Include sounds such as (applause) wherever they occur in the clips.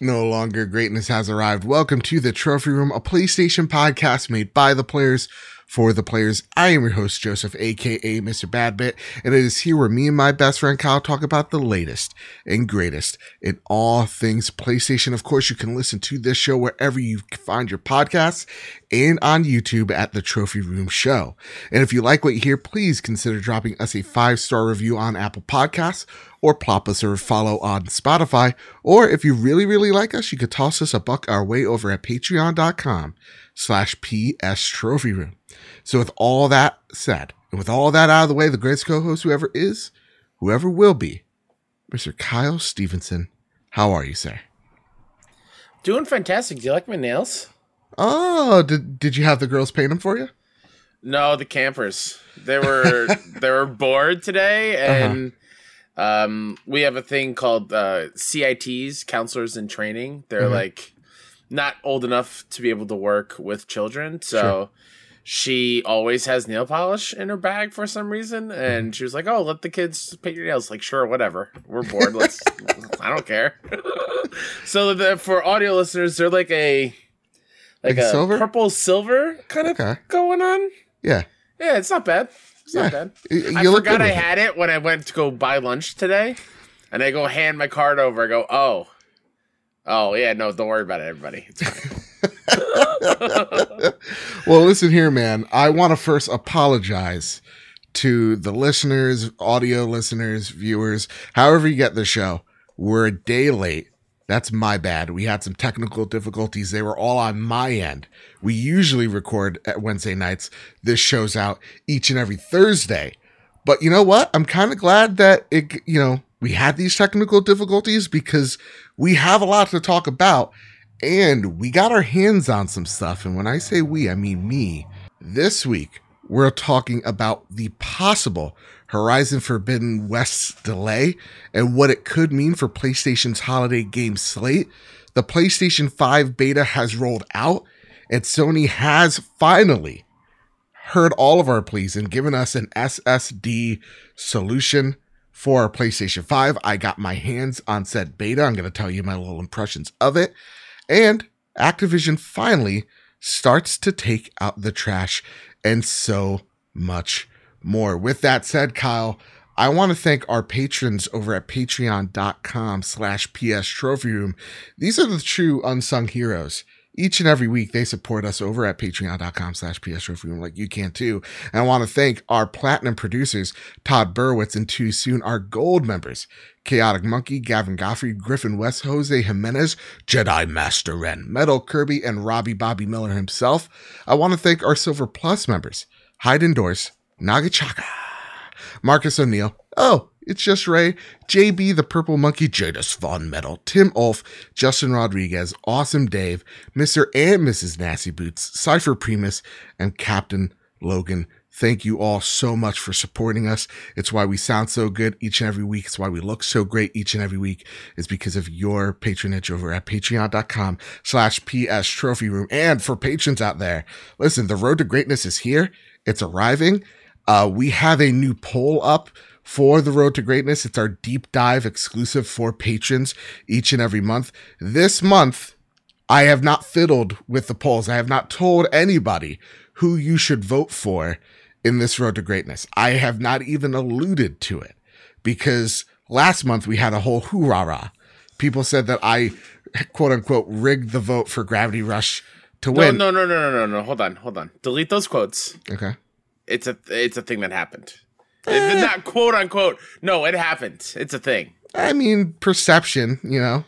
No longer greatness has arrived. Welcome to the Trophy Room, a PlayStation podcast made by the players for the players. I am your host, Joseph, aka Mr. Badbit, and it is here where me and my best friend Kyle talk about the latest and greatest in all things PlayStation. Of course, you can listen to this show wherever you find your podcasts and on YouTube at the Trophy Room Show. And if you like what you hear, please consider dropping us a five star review on Apple Podcasts or plop us or follow on Spotify. Or if you really, really like us, you could toss us a buck our way over at patreon.com slash PS Trophy Room. So with all that said, and with all that out of the way, the greatest co-host whoever is, whoever will be, Mr. Kyle Stevenson. How are you, sir? Doing fantastic. Do you like my nails? Oh, did did you have the girls paint them for you? No, the campers. They were (laughs) they were bored today, and uh-huh. Um, we have a thing called uh, CITs, counselors in training. They're mm-hmm. like not old enough to be able to work with children, so. Sure she always has nail polish in her bag for some reason, and she was like, "Oh, let the kids paint your nails." Like, sure, whatever. We're bored. Let's. (laughs) I don't care. so the, for audio listeners, they're like a like, like a silver? purple silver kind of okay. going on. Yeah. Yeah, it's not bad. It's yeah. not bad. (laughs) You I forgot I had it. it when I went to go buy lunch today, and I go hand my card over. I go, "Oh, oh yeah, no, don't worry about it, everybody. It's fine." (laughs) well, listen here, man. I want to first apologize to the listeners, audio listeners, viewers, however you get the show. We're a day late. That's my bad. We had some technical difficulties. They were all on my end. We usually record at Wednesday nights. This show's out each and every Thursday. But you know what? I'm kind of glad that it, you know, we had these technical difficulties because we have a lot to talk about and we got our hands on some stuff. And when I say we, I mean me. This week, we're talking about the possible Horizon Forbidden West delay and what it could mean for PlayStation's holiday game slate. The PlayStation 5 beta has rolled out, and Sony has finally heard all of our pleas and given us an SSD solution for our PlayStation 5. I got my hands on said beta. I'm going to tell you my little impressions of it. And Activision finally starts to take out the trash and so much more. With that said, Kyle, I want to thank our patrons over at patreon.com slash PS Trophy Room. These are the true unsung heroes each and every week they support us over at patreon.com slash pstrophy like you can too and i want to thank our platinum producers todd burwitz and too soon our gold members chaotic monkey gavin goffrey griffin west jose jimenez jedi master ren metal kirby and robbie bobby miller himself i want to thank our silver plus members hide indoors nagachaka marcus o'neill oh it's just Ray, JB the Purple Monkey, Jadis Von Metal, Tim Ulf, Justin Rodriguez, Awesome Dave, Mr. and Mrs. Nasty Boots, Cypher Primus, and Captain Logan. Thank you all so much for supporting us. It's why we sound so good each and every week. It's why we look so great each and every week. It's because of your patronage over at patreon.com slash PS trophy room. And for patrons out there, listen, the road to greatness is here. It's arriving. Uh, we have a new poll up for the Road to Greatness. It's our deep dive exclusive for patrons each and every month. This month, I have not fiddled with the polls. I have not told anybody who you should vote for in this Road to Greatness. I have not even alluded to it because last month we had a whole hoorah. People said that I quote unquote rigged the vote for Gravity Rush to no, win. No, no, no, no, no, no. Hold on, hold on. Delete those quotes. Okay. It's a it's a thing that happened. Eh. Not quote unquote. No, it happened. It's a thing. I mean, perception. You know,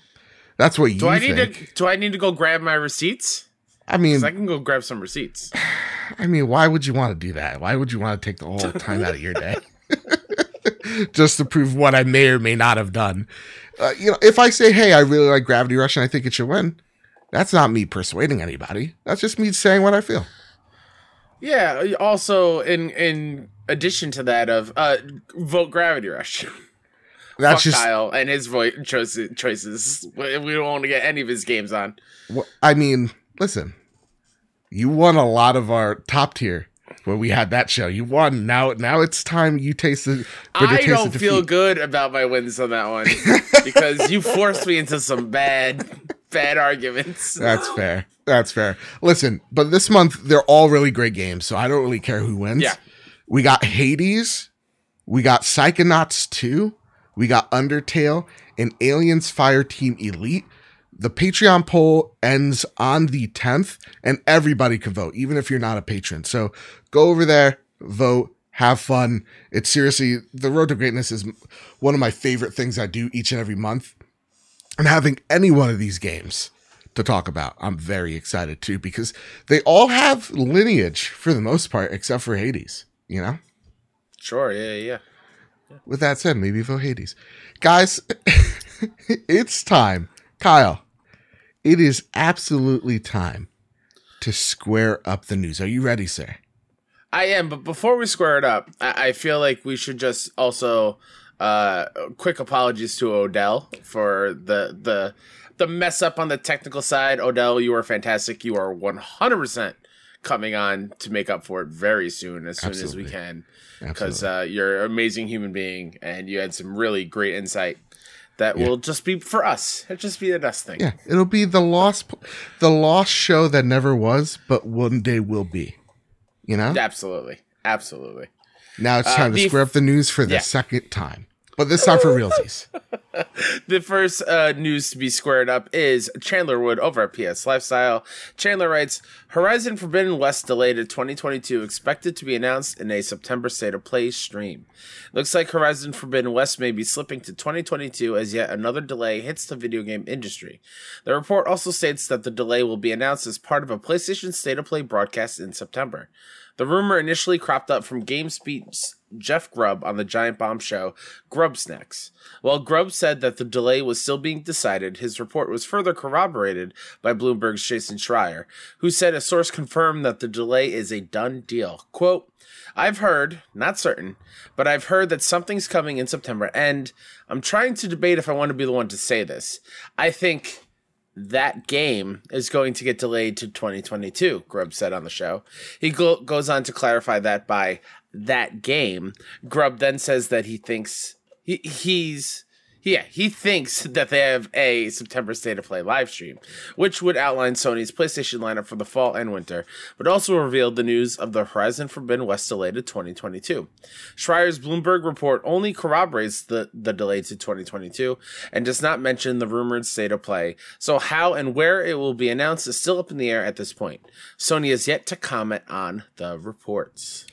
that's what you. Do I need think. to? Do I need to go grab my receipts? I mean, I can go grab some receipts. (sighs) I mean, why would you want to do that? Why would you want to take the whole (laughs) time out of your day (laughs) just to prove what I may or may not have done? Uh, you know, if I say, "Hey, I really like Gravity Rush and I think it should win," that's not me persuading anybody. That's just me saying what I feel. Yeah. Also, in in addition to that, of uh, vote Gravity Rush. (laughs) That's Fuck just Kyle and his voice choices. Choices. We don't want to get any of his games on. Well, I mean, listen, you won a lot of our top tier when we had that show. You won. Now, now it's time you taste the. I don't feel good about my wins on that one (laughs) because you forced me into some bad, bad arguments. (laughs) That's fair. That's fair. Listen, but this month they're all really great games, so I don't really care who wins. Yeah. We got Hades, we got Psychonauts 2, we got Undertale, and Aliens Fire Team Elite. The Patreon poll ends on the 10th, and everybody can vote, even if you're not a patron. So go over there, vote, have fun. It's seriously, the road to greatness is one of my favorite things I do each and every month. And having any one of these games to talk about, I'm very excited too, because they all have lineage for the most part, except for Hades, you know? Sure, yeah, yeah. With that said, maybe for Hades. Guys, (laughs) it's time. Kyle, it is absolutely time to square up the news. Are you ready, sir? I am, but before we square it up, I, I feel like we should just also uh quick apologies to Odell for the the the mess up on the technical side. Odell, you are fantastic. You are 100% coming on to make up for it very soon as soon Absolutely. as we can because uh, you're an amazing human being and you had some really great insight that Yeah. will just be for us. It'll just be the us thing. Yeah, it'll be the lost the lost show that never was, but one day will be. You know? Absolutely. Absolutely. Now it's Uh, time to the- square up the news for the Yeah. second time. But this time for realsies. (laughs) The first uh, news to be squared up is Chandler Wood over at PS Lifestyle. Chandler writes Horizon Forbidden West delayed to 2022, expected to be announced in a September State of Play stream. Looks like Horizon Forbidden West may be slipping to 2022 as yet another delay hits the video game industry. The report also states that the delay will be announced as part of a PlayStation State of Play broadcast in September. The rumor initially cropped up from GamesBeat's Jeff Grubb on the Giant Bomb show, Grubbsnax. While Grubb said that the delay was still being decided, his report was further corroborated by Bloomberg's Jason Schreier, who said a source confirmed that the delay is a done deal. Quote, I've heard, not certain, but I've heard that something's coming in September, and I'm trying to debate if I want to be the one to say this. I think that game is going to get delayed to 2022, Grubb said on the show. He go- goes on to clarify that by that game. Grubb then says that he thinks he, he's yeah, he thinks (laughs) that they have a September State of Play live stream, which would outline Sony's PlayStation lineup for the fall and winter, but also revealed the news of the Horizon Forbidden West delay to 2022. Schreier's Bloomberg report only corroborates the, the delay to 2022 and does not mention the rumored State of Play, so how and where it will be announced is still up in the air at this point. Sony has yet to comment on the reports.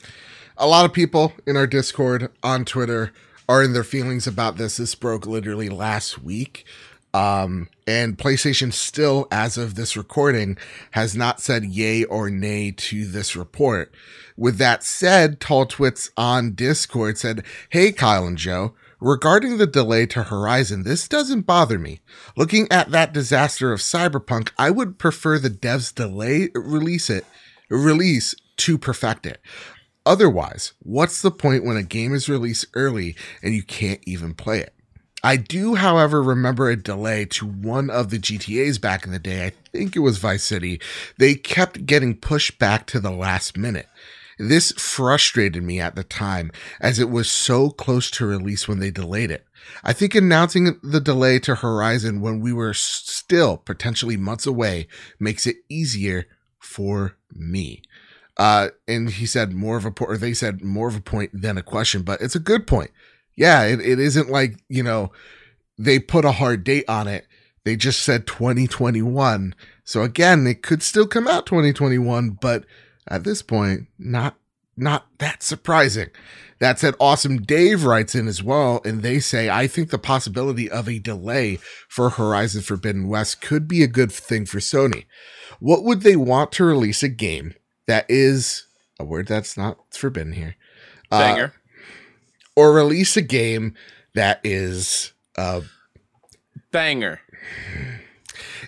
A lot of people in our Discord on Twitter are in their feelings about this. This broke literally last week. Um, and PlayStation still, as of this recording, has not said yay or nay to this report. With that said, Tall Twits on Discord said, Hey, Kyle and Joe, regarding the delay to Horizon, this doesn't bother me. Looking at that disaster of Cyberpunk, I would prefer the devs delay release it, release to perfect it. Otherwise, what's the point when a game is released early and you can't even play it? I do, however, remember a delay to one of the GTAs back in the day. I think it was Vice City. They kept getting pushed back to the last minute. This frustrated me at the time as it was so close to release when they delayed it. I think announcing the delay to Horizon when we were still potentially months away makes it easier for me. Uh, and he said more of a point, or they said more of a point than a question, but it's a good point. Yeah, it, it isn't like, you know, they put a hard date on it. They just said 2021. So again, it could still come out 2021, but at this point, not not that surprising. That said, Awesome Dave writes in as well, and they say, I think the possibility of a delay for Horizon Forbidden West could be a good thing for Sony. What would they want to release a game that is a word that's not forbidden here? Uh, Banger. or release a game that is uh Banger.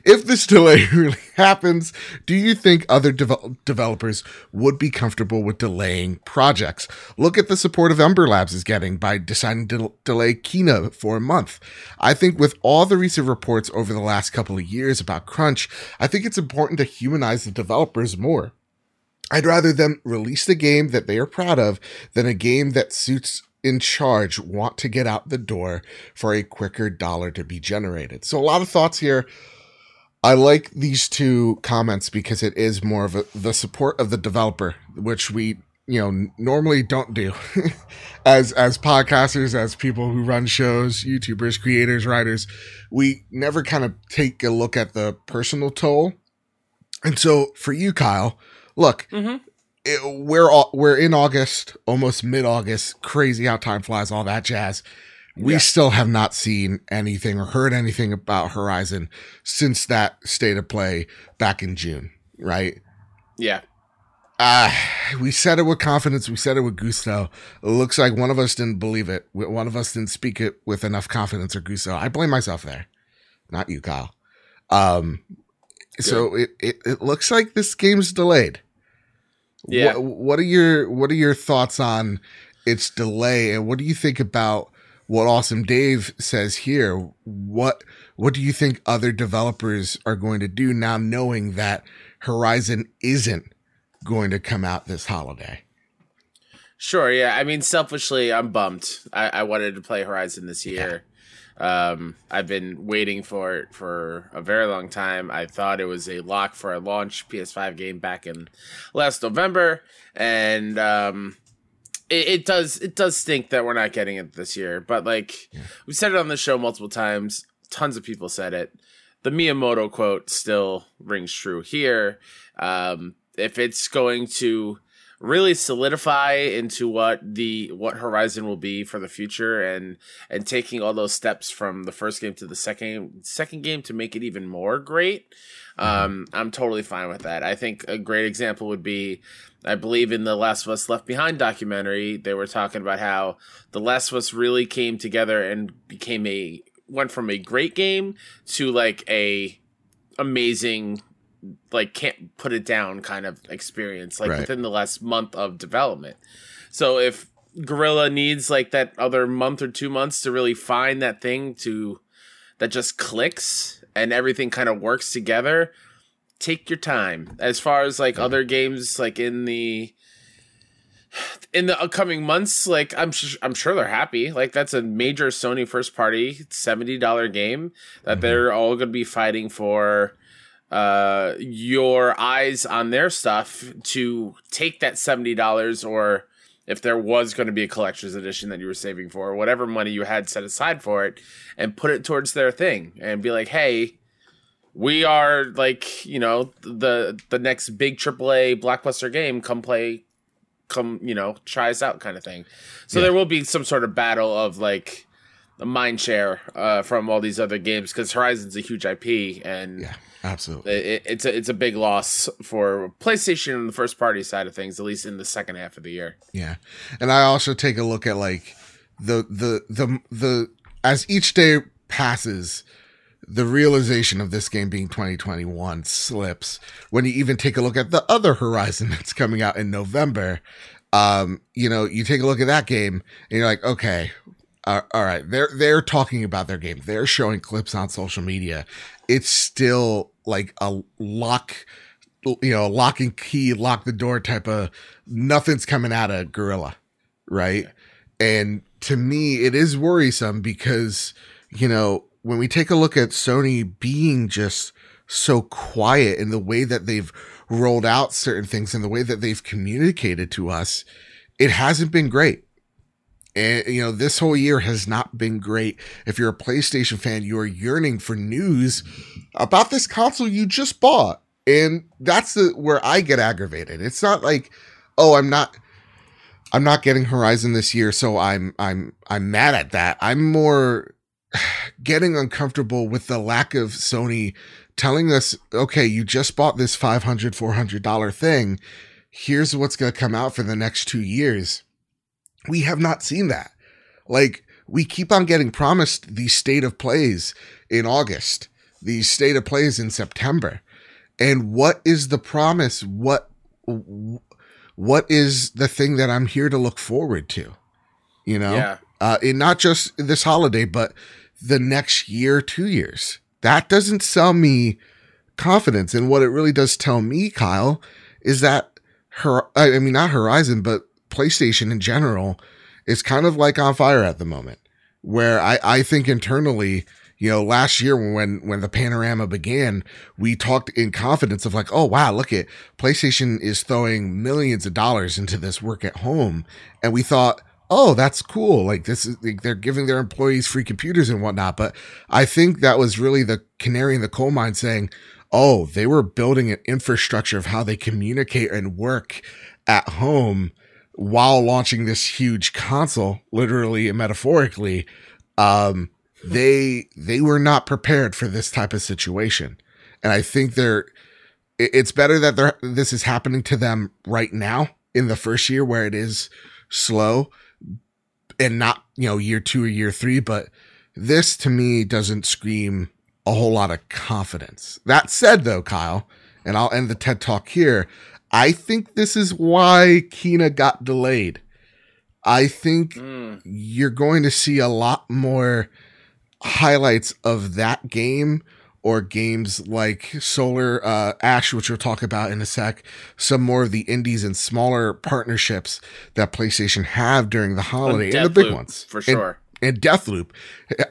if this delay (laughs) really happens do you think other devel- developers would be comfortable with delaying projects look at the support of ember labs is getting by deciding to del- delay Kena for a month i think with all the recent reports over the last couple of years about crunch i think it's important to humanize the developers more I'd rather them release the game that they are proud of than a game that suits in charge want to get out the door for a quicker dollar to be generated. So a lot of thoughts here. I like these two comments because it is more of a, the support of the developer, which we you know normally don't do (laughs) as as podcasters as people who run shows youtubers creators writers we never kind of take a look at the personal toll and so for you kyle look Mm-hmm. it, we're all, we're in august almost mid-august crazy how time flies all that jazz we Yeah. still have not seen anything or heard anything about horizon since that state of play back in june right Yeah. uh, we said it with confidence. We said it with gusto. It looks like one of us didn't believe it. One of us didn't speak it with enough confidence or gusto. I blame myself there, not you, Kyle. Um, so it, it, it looks like this game's delayed. Yeah. What, what are your What are your thoughts on its delay, and what do you think about what Awesome Dave says here? What What do you think other developers are going to do now, knowing that Horizon isn't going to come out this holiday? Sure, yeah. I mean, selfishly, I'm bummed. I, I wanted to play Horizon this year. Um, I've been waiting for it for a very long time. I thought it was a lock for a launch PS5 game back in last November, and um, it, it does it does stink that we're not getting it this year. But like we said it on the show multiple times, tons of people said it. The Miyamoto quote still rings true here. Um, if it's going to really solidify into what the what Horizon will be for the future and and taking all those steps from the first game to the second second game to make it even more great. Um, I'm totally fine with that. I think a great example would be I believe in the Last of Us Left Behind documentary, they were talking about how the Last of Us really came together and became a went from a great game to like a amazing like can't put it down kind of experience like Right. within the last month of development. So if Guerrilla needs like that other month or two months to really find that thing to that just clicks and everything kind of works together, take your time. As far as like other games like in the in the upcoming months, like I'm sh- I'm sure they're happy. Like that's a major Sony first party seventy dollar game that Mhm. they're all going to be fighting for uh your eyes on their stuff to take that seventy dollars or if there was going to be a collector's edition that you were saving for whatever money you had set aside for it and put it towards their thing and be like hey we are like you know the the next big AAA blockbuster game come play come you know try us out kind of thing so Yeah. there will be some sort of battle of like mind share uh, from all these other games because Horizon's a huge IP and Yeah, absolutely. it, it's a it's a big loss for PlayStation on the first party side of things, at least in the second half of the year. Yeah. And I also take a look at like the the the the as each day passes, the realization of this game being 2021 slips. When you even take a look at the other Horizon (laughs) that's coming out in November, um, you know, you take a look at that game and you're like, okay, uh, all right, they're they're talking about their game. They're showing clips on social media. It's still like a lock you know, lock and key, lock the door type of nothing's coming out of Guerrilla, right? And to me, it is worrisome because, you know, when we take a look at Sony being just so quiet in the way that they've rolled out certain things and the way that they've communicated to us, it hasn't been great. And, you know, this whole year has not been great. If you're a PlayStation fan, you are yearning for news about this console you just bought. And that's the where I get aggravated. It's not like, oh, I'm not I'm not getting Horizon this year, so I'm I'm I'm mad at that. I'm more (sighs) getting uncomfortable with the lack of Sony telling us, okay, you just bought this $500, 400 dollar thing. Here's what's going to come out for the next 2 years. We have not seen that. Like we keep on getting promised these state of plays in August, these state of plays in September. And what is the promise? What what is the thing that I'm here to look forward to? You know? Yeah. uh, in not just this holiday, but the next year, two years. That doesn't sell me confidence. And what it really does tell me, Kyle, is that her, I mean, not Horizon, but PlayStation in general is kind of like on fire at the moment. Where I, I think internally, you know, last year when when the panorama began, we talked in confidence of like, oh wow, look at PlayStation is throwing millions of dollars into this work at home, and we thought, oh, that's cool. Like this is like, they're giving their employees free computers and whatnot. But I think that was really the canary in the coal mine saying, oh, they were building an infrastructure of how they communicate and work at home while launching this huge console, literally and metaphorically. Um, they they were not prepared for this type of situation, and I think they're. It's better that they're this is happening to them right now in the first year where it is slow and not, you know, year two or year three, but this to me doesn't scream a whole lot of confidence. That said, though, Kyle, and I'll end the TED talk here. I think this is why Kena got delayed. I think mm. you're going to see a lot more highlights of that game or games like Solar uh, Ash, which we'll talk about in a sec, some more of the indies and smaller partnerships that PlayStation have during the holiday, and the big ones for sure. And, and Deathloop,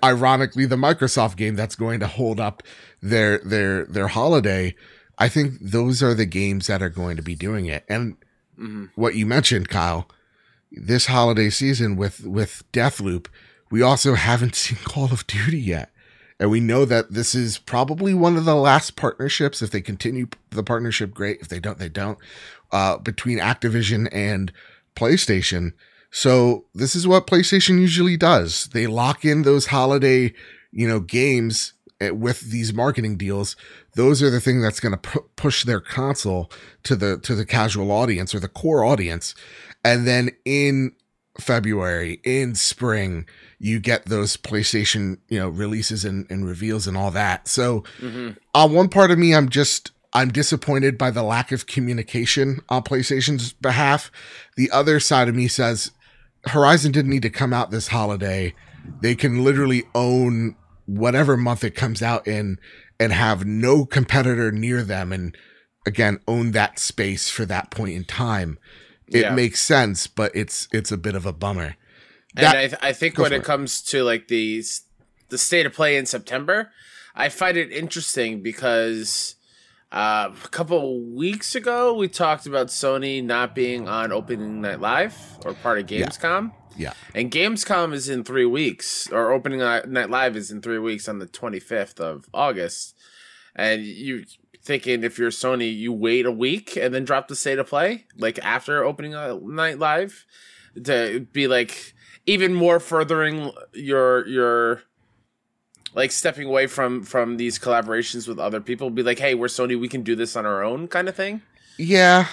ironically, the Microsoft game that's going to hold up their their their holiday. I think those are the games that are going to be doing it. And mm-hmm. what you mentioned, Kyle, this holiday season with with Deathloop, we also haven't (laughs) seen Call of Duty yet. And we know that this is probably one of the last partnerships. If they continue the partnership, great. If they don't, they don't. Uh, between Activision and PlayStation. So this is what PlayStation usually does. They lock in those holiday, you know, games eh, with these marketing deals. Those are the thing that's going to pu- push their console to the to the casual audience or the core audience. And then in February, in spring, you get those PlayStation, you know, releases and, and reveals and all that. So mm-hmm. on one part of me, I'm just I'm disappointed by the lack of communication on PlayStation's behalf. The other side of me says Horizon didn't need to come out this holiday. They can literally own whatever month it comes out in and have no competitor near them and again own that space for that point in time. It yeah. makes sense, but it's it's a bit of a bummer. That, and I, th- I think when it, it comes to like the the state of play in September, I find it interesting because uh, a couple weeks ago we talked about Sony not being on Opening Night Live or part of Gamescom. Yeah. Yeah. And Gamescom is in three weeks, or Opening Night Live is in three weeks on the 25th of August. And you thinking if you're Sony, you wait a week and then drop the state of play, like after Opening Night Live, to be like, even more furthering your your like stepping away from from these collaborations with other people be like hey we're sony we can do this on our own kind of thing yeah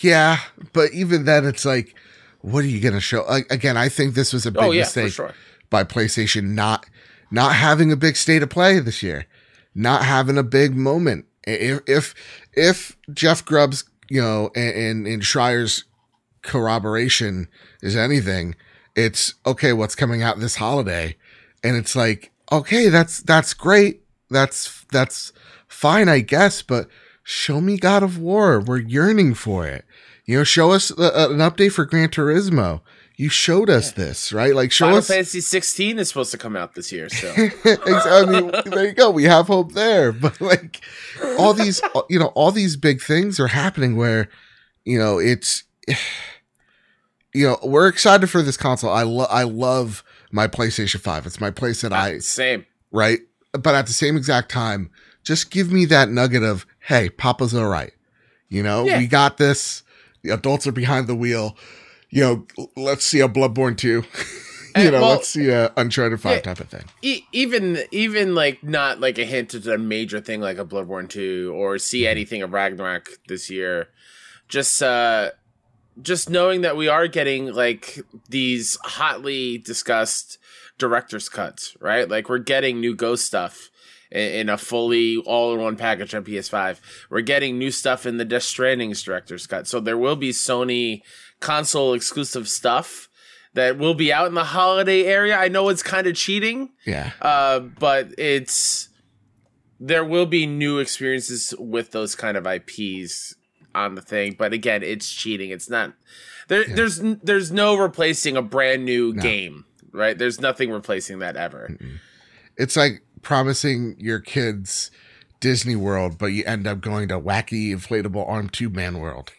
yeah but even then it's like what are you gonna show again i think this was a big oh, yeah, mistake sure. by playstation not not having a big state of play this year not having a big moment if if if jeff grubb's you know and and, and schreier's corroboration is anything it's okay, what's coming out this holiday? And it's like, okay, that's that's great. That's that's fine, I guess, but show me God of War. We're yearning for it. You know, show us uh, uh an update for Gran Turismo. You showed us this, right? Like, show Final us. Fantasy 16 is supposed to come out this year, so (laughs) I mean, there you go. We have hope there, (laughs) but like, all these, (laughs) you know, all these big things are happening where, you know, it's (sighs) you know, we're excited for this console. I love I love my PlayStation 5. It's my place that I same. Right? But at the same exact time, just give me that nugget of, hey, Papa's all right. You know, yeah. we got this. The adults are behind the wheel. You know, let's see a Bloodborne 2. (laughs) you and, know, well, let's see a Uncharted 5 yeah, type of thing. E- even even like not like a hint at a major thing like a Bloodborne 2 or see mm-hmm. anything of Ragnarok this year. Just uh just knowing that we are getting like these hotly discussed director's cuts, right? Like we're getting new Ghost stuff in, a fully all-in-one package on PS5. We're getting new stuff in the Death Stranding's director's cut. So there will be Sony console exclusive stuff that will be out in the holiday area. I know it's kind of cheating. Yeah. Uh, but it's there will be new experiences with those kind of IPs on the thing, but again, it's cheating. It's not there. Yeah. There's there's no replacing a brand new no. game, right? There's nothing replacing that ever. Mm-mm. It's like promising your kids Disney World, but you end up going to wacky inflatable arm tube man world.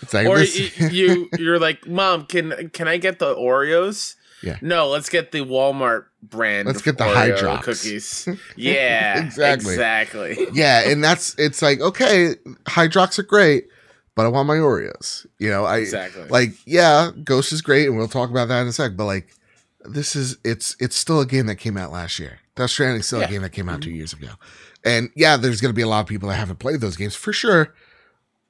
It's like or this- you you're like, mom, can can I get the Oreos? Yeah. No, let's get the Walmart brand. Let's get the Hydrox cookies. (laughs) Yeah, exactly, exactly. Yeah, and that's it's like okay, Hydrox are great, but I want my Oreos. You know, I exactly like yeah, Ghost is great, and we'll talk about that in a sec. But like, this is it's it's still a game that came out last year. Death Stranding still yeah. a game that came out mm-hmm. two years ago, and yeah, there's going to be a lot of people that haven't played those games for sure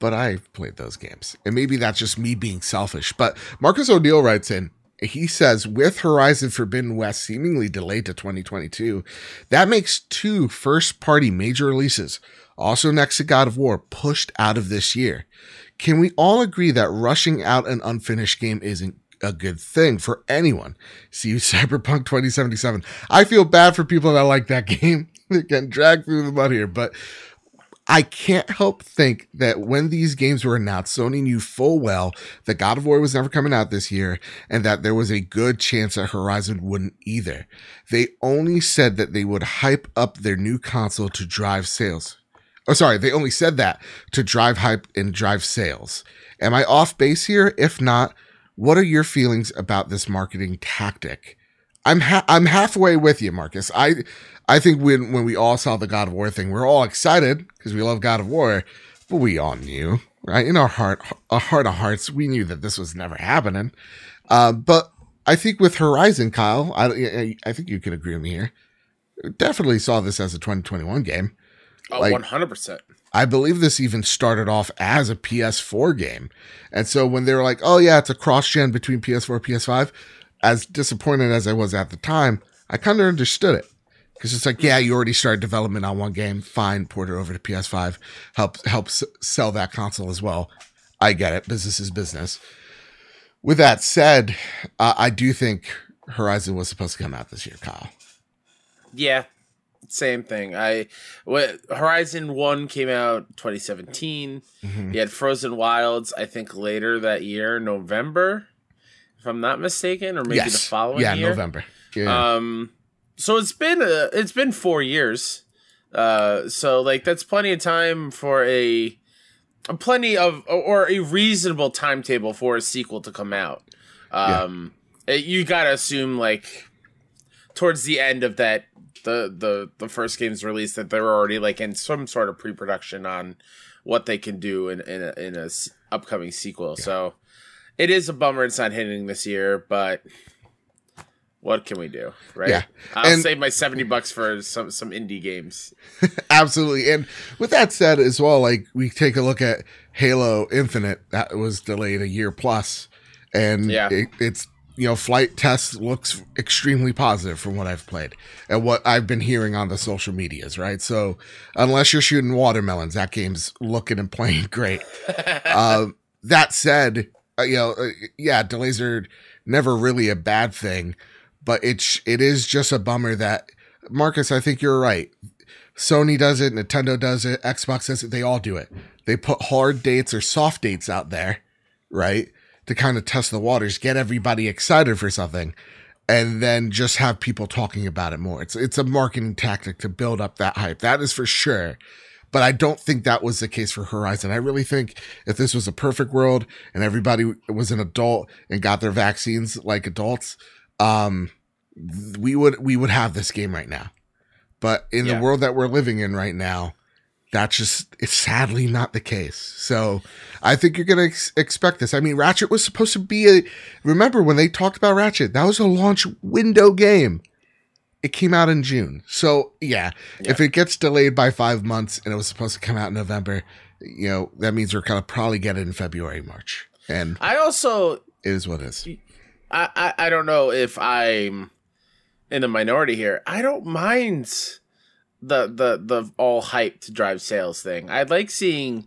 but I've played those games. And maybe that's just me being selfish. But Marcus O'Neill writes in, he says, with Horizon Forbidden West seemingly delayed to 2022, that makes two first party major releases, also next to God of War, pushed out of this year. Can we all agree that rushing out an unfinished game isn't a good thing for anyone? See you (laughs) Cyberpunk 2077. I feel bad for people that like that (laughs) game. They're getting dragged through the mud here, but I can't help think that when these games were announced, Sony knew full well that God of War was never coming out this year and that there was a good chance that Horizon wouldn't either. They only said that they would hype up their new console to drive sales. Oh, sorry, they only said that to drive hype and drive sales. Am I off base here? If not, what are your feelings about this marketing tactic? I'm ha- I'm halfway with you, Marcus. I I think when when we all saw the God of War thing, we are all excited because we love God of War, but we all knew, right? In our heart, our heart of hearts, we knew that this was never happening. Uh, but I think with Horizon, Kyle, I I think you can agree with me here. Definitely saw this as a 2021 game. Oh, like, 100%. I believe this even started off as a PS4 game. And so when they were like, oh, yeah, it's a cross gen between PS4 and PS5, as disappointed as I was at the time, I kind of understood it. Because it's like, yeah, you already started development on one game. Fine, port it over to PS5. Help helps sell that console as well. I get it. Business is business. With that said, uh, I do think Horizon was supposed to come out this year, Kyle. Yeah, same thing. I what Horizon One came out 2017. Mm-hmm. You had Frozen Wilds, I think later that year, November, if I'm not mistaken, or maybe yes. the following yeah, year. November. Yeah. Um, so it's been a, it's been four years. Uh, so like that's plenty of time for a, a plenty of or a reasonable timetable for a sequel to come out. Um, yeah. it, you gotta assume like towards the end of that the the the first game's release that they're already like in some sort of pre-production on what they can do in in a, in a upcoming sequel. Yeah. So it is a bummer it's not hitting this year, but what can we do? Right. Yeah. I'll and, save my 70 bucks for some, some indie games. (laughs) absolutely. And with that said as well, like we take a look at Halo Infinite, that was delayed a year plus, And yeah. It, it's, you know, flight test looks extremely positive from what I've played and what I've been hearing on the social medias, right? So unless you're shooting watermelons, that game's looking and playing (laughs) great. uh, that said, uh, you know, uh, yeah, delays are never really a bad thing but it's it is just a bummer that Marcus. I think you're right. Sony does it, Nintendo does it, Xbox does it. They all do it. They put hard dates or soft dates out there, right, to kind of test the waters, get everybody excited for something, and then just have people talking about it more. It's it's a marketing tactic to build up that hype. That is for sure. But I don't think that was the case for Horizon. I really think if this was a perfect world and everybody was an adult and got their vaccines like adults, um, we would we would have this game right now. But in yeah. the world that we're living in right now, that's just it's sadly not the case. So I think you're gonna ex- expect this. I mean, Ratchet was supposed to be a. Remember when they talked about Ratchet? That was a launch window game. It came out in June. So yeah, yeah, if it gets delayed by five months and it was supposed to come out in November, you know that means we're gonna probably get it in February, March. And I also it is what it is. I, I, I don't know if I'm in the minority here. I don't mind the the the all hype to drive sales thing. I like seeing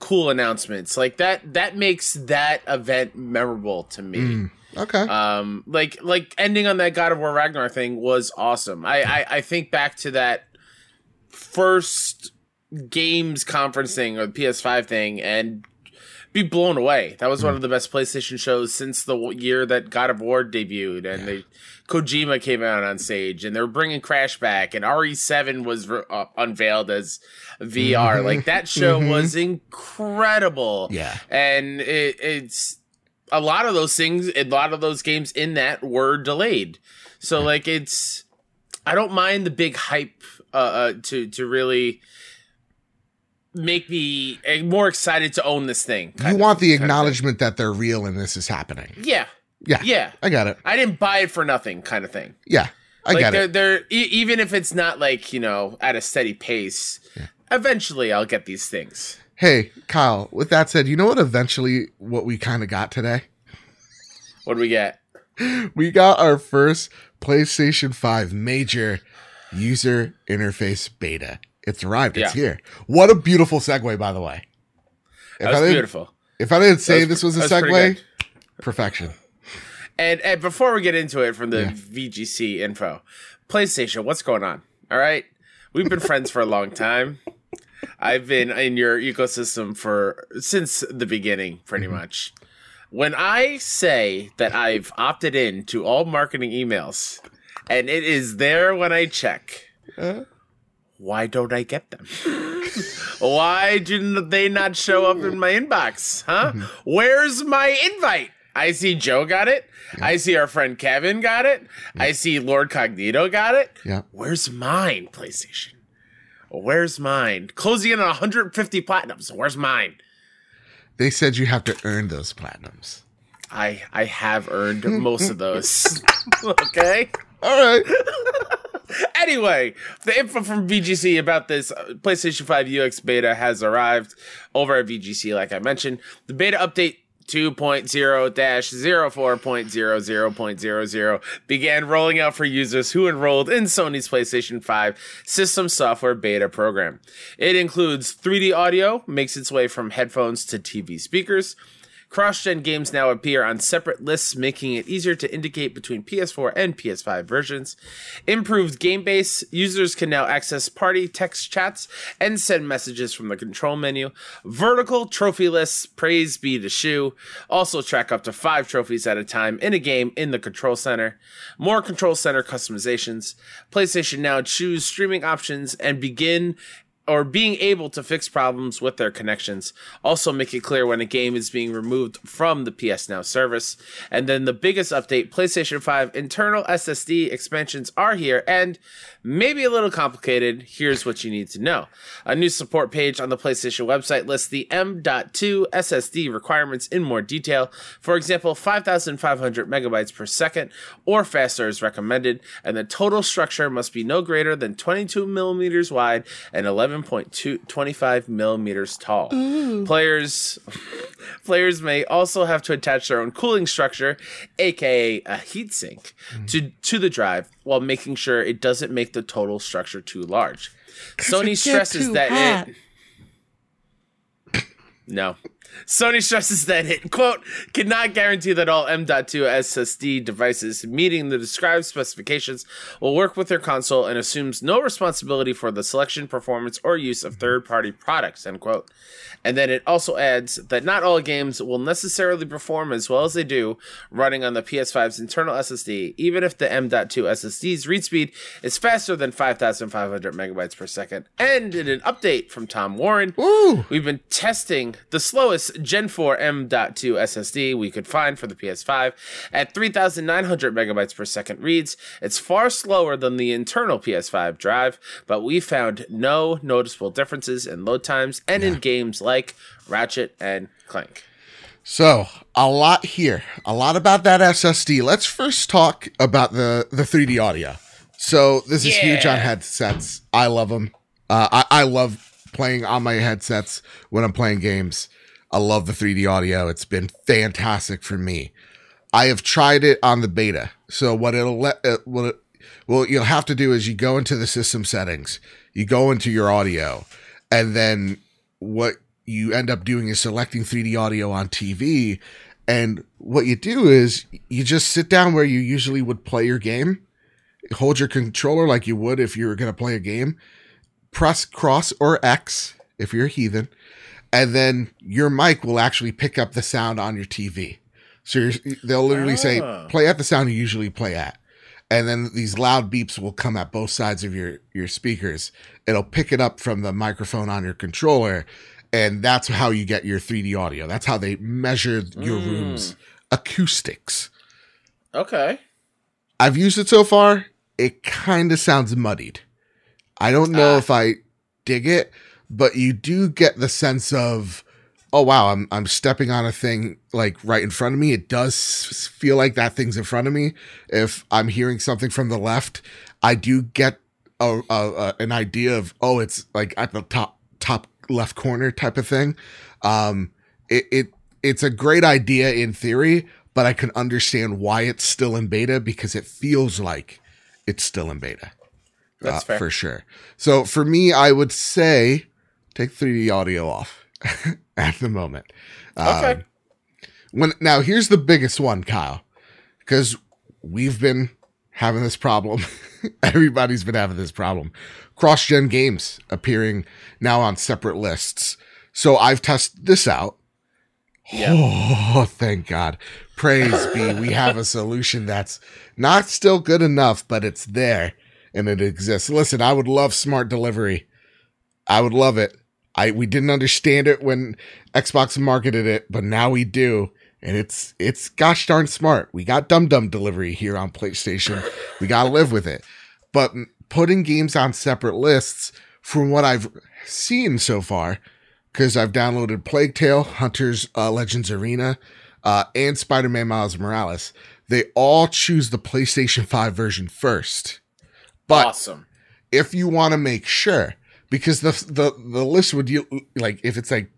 cool announcements like that. That makes that event memorable to me. Mm, okay. Um, like like ending on that God of War Ragnar thing was awesome. I I, I think back to that first games conference thing or the PS5 thing and be blown away. That was one of the best PlayStation shows since the year that God of War debuted, and they Kojima came out on stage, and they were bringing Crash back, and RE7 was re- uh, unveiled as VR. Like that show was incredible. Yeah. and it, it's a lot of those things, a lot of those games in that were delayed. So like it's, I don't mind the big hype uh, uh to to really make me more excited to own this thing. You of- want the of thing. acknowledgement that they're real and this is happening. Yeah, Yeah. yeah. I got it. I didn't buy it for nothing, kind of thing. Yeah. I like got they're, it. they're e- even if it's not like you know at a steady pace. Eventually, I'll get these things. Hey, Kyle, with that said, you know what eventually what we kind of got today? What do we get? We got our first PlayStation 5 major user interface beta. It's arrived. It's Yeah. here. What a beautiful segue, by the way. If That was I didn't, beautiful. If I didn't say That this was a pretty segue, perfection. And, and before we get into it from the Yeah. VGC info, PlayStation, what's going on? All right. We've been friends for a long time. I've been in your ecosystem for since the beginning, pretty Mm-hmm. much. When I say that I've opted in to all marketing emails and it is there when I check, Uh, why don't I get them? why didn't they not show up in my inbox? Huh? Mm-hmm. Where's my invite? I see Joe got it. I see our friend Kevin got it. I see Lord Cognito got it. yeah. Where's mine, PlayStation? Where's mine? Closing in on 150 platinums. Where's mine? They said you have to earn those platinums. I I have earned most of those. (laughs) okay. All right. (laughs) Anyway, the info from VGC about this uh, PlayStation 5 UX beta has arrived over at VGC, like I mentioned. The beta update 2.0-04.00.00 began rolling out for users who enrolled in Sony's PlayStation 5 system software beta program. It includes 3D audio, makes its way from headphones to TV speakers, Cross gen games now appear on separate lists, making it easier to indicate between PS4 and PS5 versions. Improved game base, users can now access party text chats and send messages from the control menu. Vertical trophy lists, praise be to Shu. Also track up to five trophies at a time in a game in the control center. More control center customizations. PlayStation now choose streaming options and begin or being able to fix problems with their connections. Also, make it clear when a game is being removed from the PS Now service. And then the biggest update PlayStation 5 internal SSD expansions are here and maybe a little complicated. Here's what you need to know a new support page on the PlayStation website lists the M.2 SSD requirements in more detail. For example, 5,500 megabytes per second or faster is recommended, and the total structure must be no greater than 22 millimeters wide and 11.25 millimeters tall. Players (laughs) players may also have to attach their own cooling structure, aka a heatsink, to to the drive while making sure it doesn't make the total structure too large. Sony stresses that it no. Sony stresses that it, quote, cannot guarantee that all M.2 SSD devices meeting the described specifications will work with their console and assumes no responsibility for the selection, performance, or use of third party products, end quote. And then it also adds that not all games will necessarily perform as well as they do running on the PS5's internal SSD, even if the M.2 SSD's read speed is faster than 5,500 megabytes per second. And in an update from Tom Warren, Ooh. We've been testing the slowest Gen 4 M.2 SSD we could find for the PS5 at 3,900 megabytes per second reads. It's far slower than the internal PS5 drive, but we found no noticeable differences in load times and in games like Ratchet and Clank. So a lot here, a lot about that SSD. Let's first talk about the the 3D audio. So this is huge on headsets. I love them. Uh, I I love playing on my headsets when I'm playing games. I love the 3D audio. It's been fantastic for me. I have tried it on the beta. So what it'll let uh, what it, you'll have to do is you go into the system settings, you go into your audio, and then what you end up doing is selecting 3D audio on TV. And what you do is you just sit down where you usually would play your game, hold your controller like you would if you were going to play a game, press cross or X if you're a heathen, and then your mic will actually pick up the sound on your TV. So you're, they'll literally say, Ah. "Play at the sound you usually play at," and then these loud beeps will come at both sides of your your speakers. It'll pick it up from the microphone on your controller, and that's how you get your 3D audio. That's how they measure your Mm. room's acoustics. Okay. I've used it so far. It kind of sounds muddied. I don't know Ah. if I dig it, but you do get the sense of, oh wow, I'm I'm stepping on a thing like right in front of me. It does feel like that thing's in front of me. If I'm hearing something from the left, I do get a, a, a an idea of oh, it's like at the top top left corner type of thing. Um, it it it's a great idea in theory, but I can understand why it's still in beta because it feels like it's still in beta. That's uh, fair. for sure. So for me, I would say take 3D audio off (laughs) at the moment. Okay. Um, when now here's the biggest one, Kyle, because we've been having this problem. (laughs) Everybody's been having this problem. Cross-gen games appearing now on separate lists. So I've tested this out. Yeah. Oh, (laughs) thank God. Praise be. We have a solution that's not still good enough, but it's there and it exists. Listen, I would love smart delivery. I would love it. I we didn't understand it when Xbox marketed it, but now we do. And it's it's gosh darn smart. We got dum dum delivery here on PlayStation. We gotta live with it. But putting games on separate lists, from what I've seen so far, because I've downloaded Plague Tale, Hunter's uh, Legends Arena, uh, and Spider Man Miles Morales. They all choose the PlayStation 5 version first. But awesome. if you want to make sure, because the the the list would you like if it's like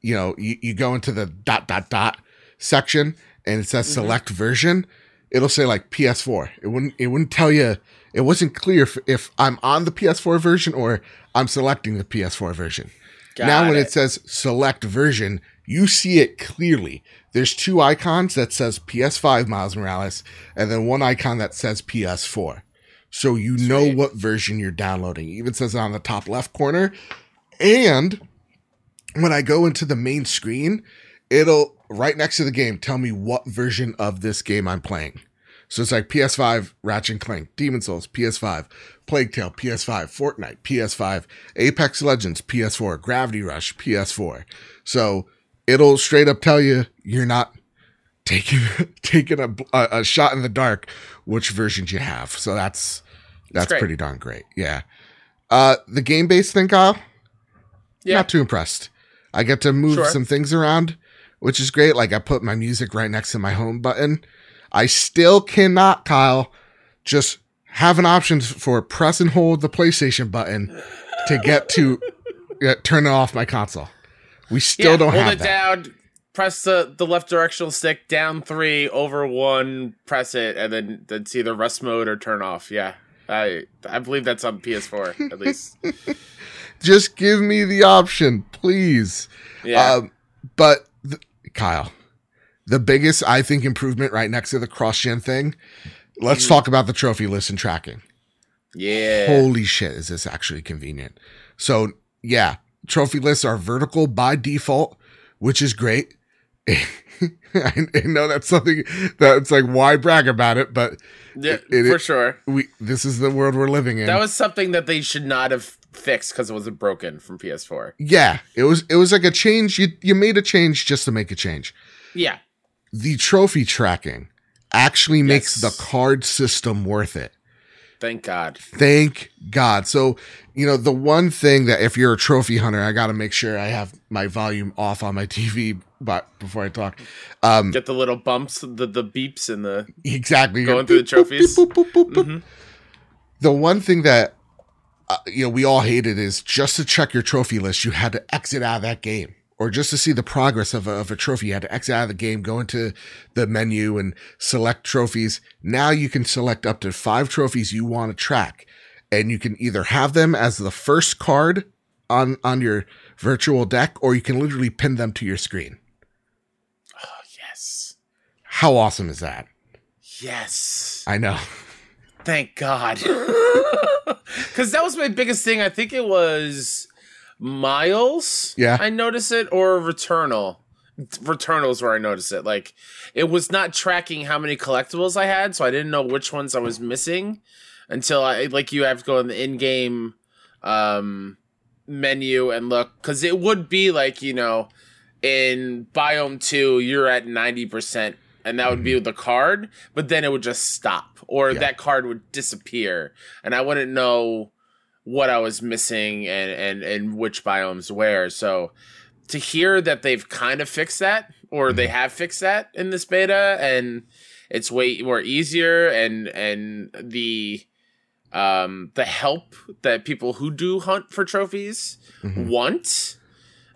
you know you, you go into the dot dot dot section and it says Mhm. select version, it'll say like PS4. It wouldn't it wouldn't tell you. It wasn't clear if, if I'm on the PS4 version or I'm selecting the PS4 version now Got when it. says select version you see it clearly there's two icons that says ps5 miles morales and then one icon that says ps4 so you know Sweet. what version you're downloading it even says it on the top left corner and when i go into the main screen it'll right next to the game tell me what version of this game i'm playing so it's like PS5, Ratchet and Clank, Demon Souls, PS5, Plague Tale, PS5, Fortnite, PS5, Apex Legends, PS4, Gravity Rush, PS4. So it'll straight up tell you you're not taking (laughs) taking a, a, a shot in the dark which versions you have. So that's that's pretty darn great. Yeah. Uh the game based thing, Kyle, Yeah. not too impressed. I get to move Sure. some things around, which is great. Like I put my music right next to my home button. I still cannot, Kyle, just have an option for press and hold the PlayStation button to get to (laughs) uh, turn off my console. We still yeah, don't hold have it that. down. Press the, the left directional stick down three over one. Press it, and then then it's either rest mode or turn off. Yeah, I I believe that's on PS4 at least. (laughs) Just give me the option, please. Yeah, Um, but th- Kyle, the biggest I think improvement right next to the cross gen thing. Let's Mhm. talk about the trophy list and tracking. yeah. Holy shit, is this actually convenient? So yeah, trophy lists are vertical by default, which is great. (laughs) I know that's something that's like why brag about it, but yeah, it- for sure. we this is the world we're living in. That was something that they should not have fixed because it wasn't broken from PS4. yeah, it was it was like a change. You you made a change just to make a change. Yeah, The trophy tracking actually makes Yes. the card system worth it. thank God. Thank God. So, you know, the one thing that if you're a trophy hunter, I got to make sure I have my volume off on my TV but before I talk. Um Get the little bumps, the the beeps, and the exactly. Going through the trophies. boop, boop. Mhm. The one thing that uh, you know we all hated is just to check your trophy list, you had to exit out of that game. Or just to see the progress of a, of a trophy, you had to exit out of the game, go into the menu and select trophies. Now you can select up to five trophies you want to track. And you can either have them as the first card on, on your virtual deck, or you can literally pin them to your screen. Yes, How awesome is that? yes. I know. Thank God. (laughs) Because that was my biggest thing. I think it was miles. Yeah. I noticed it or Returnal. Returnals where I noticed it. Like it was not tracking how many collectibles I had, so I didn't know which ones I was missing until I like you have to go in the in-game um menu and look because it would be like you know in biome 2 you're at 90% and that would be the card but then it would just stop or Yeah. that card would disappear and i wouldn't know what i was missing and and and which biomes where so to hear that they've kind of fixed that or they have fixed that in this beta and it's way more easier and and the um the help that people who do hunt for trophies Mhm. want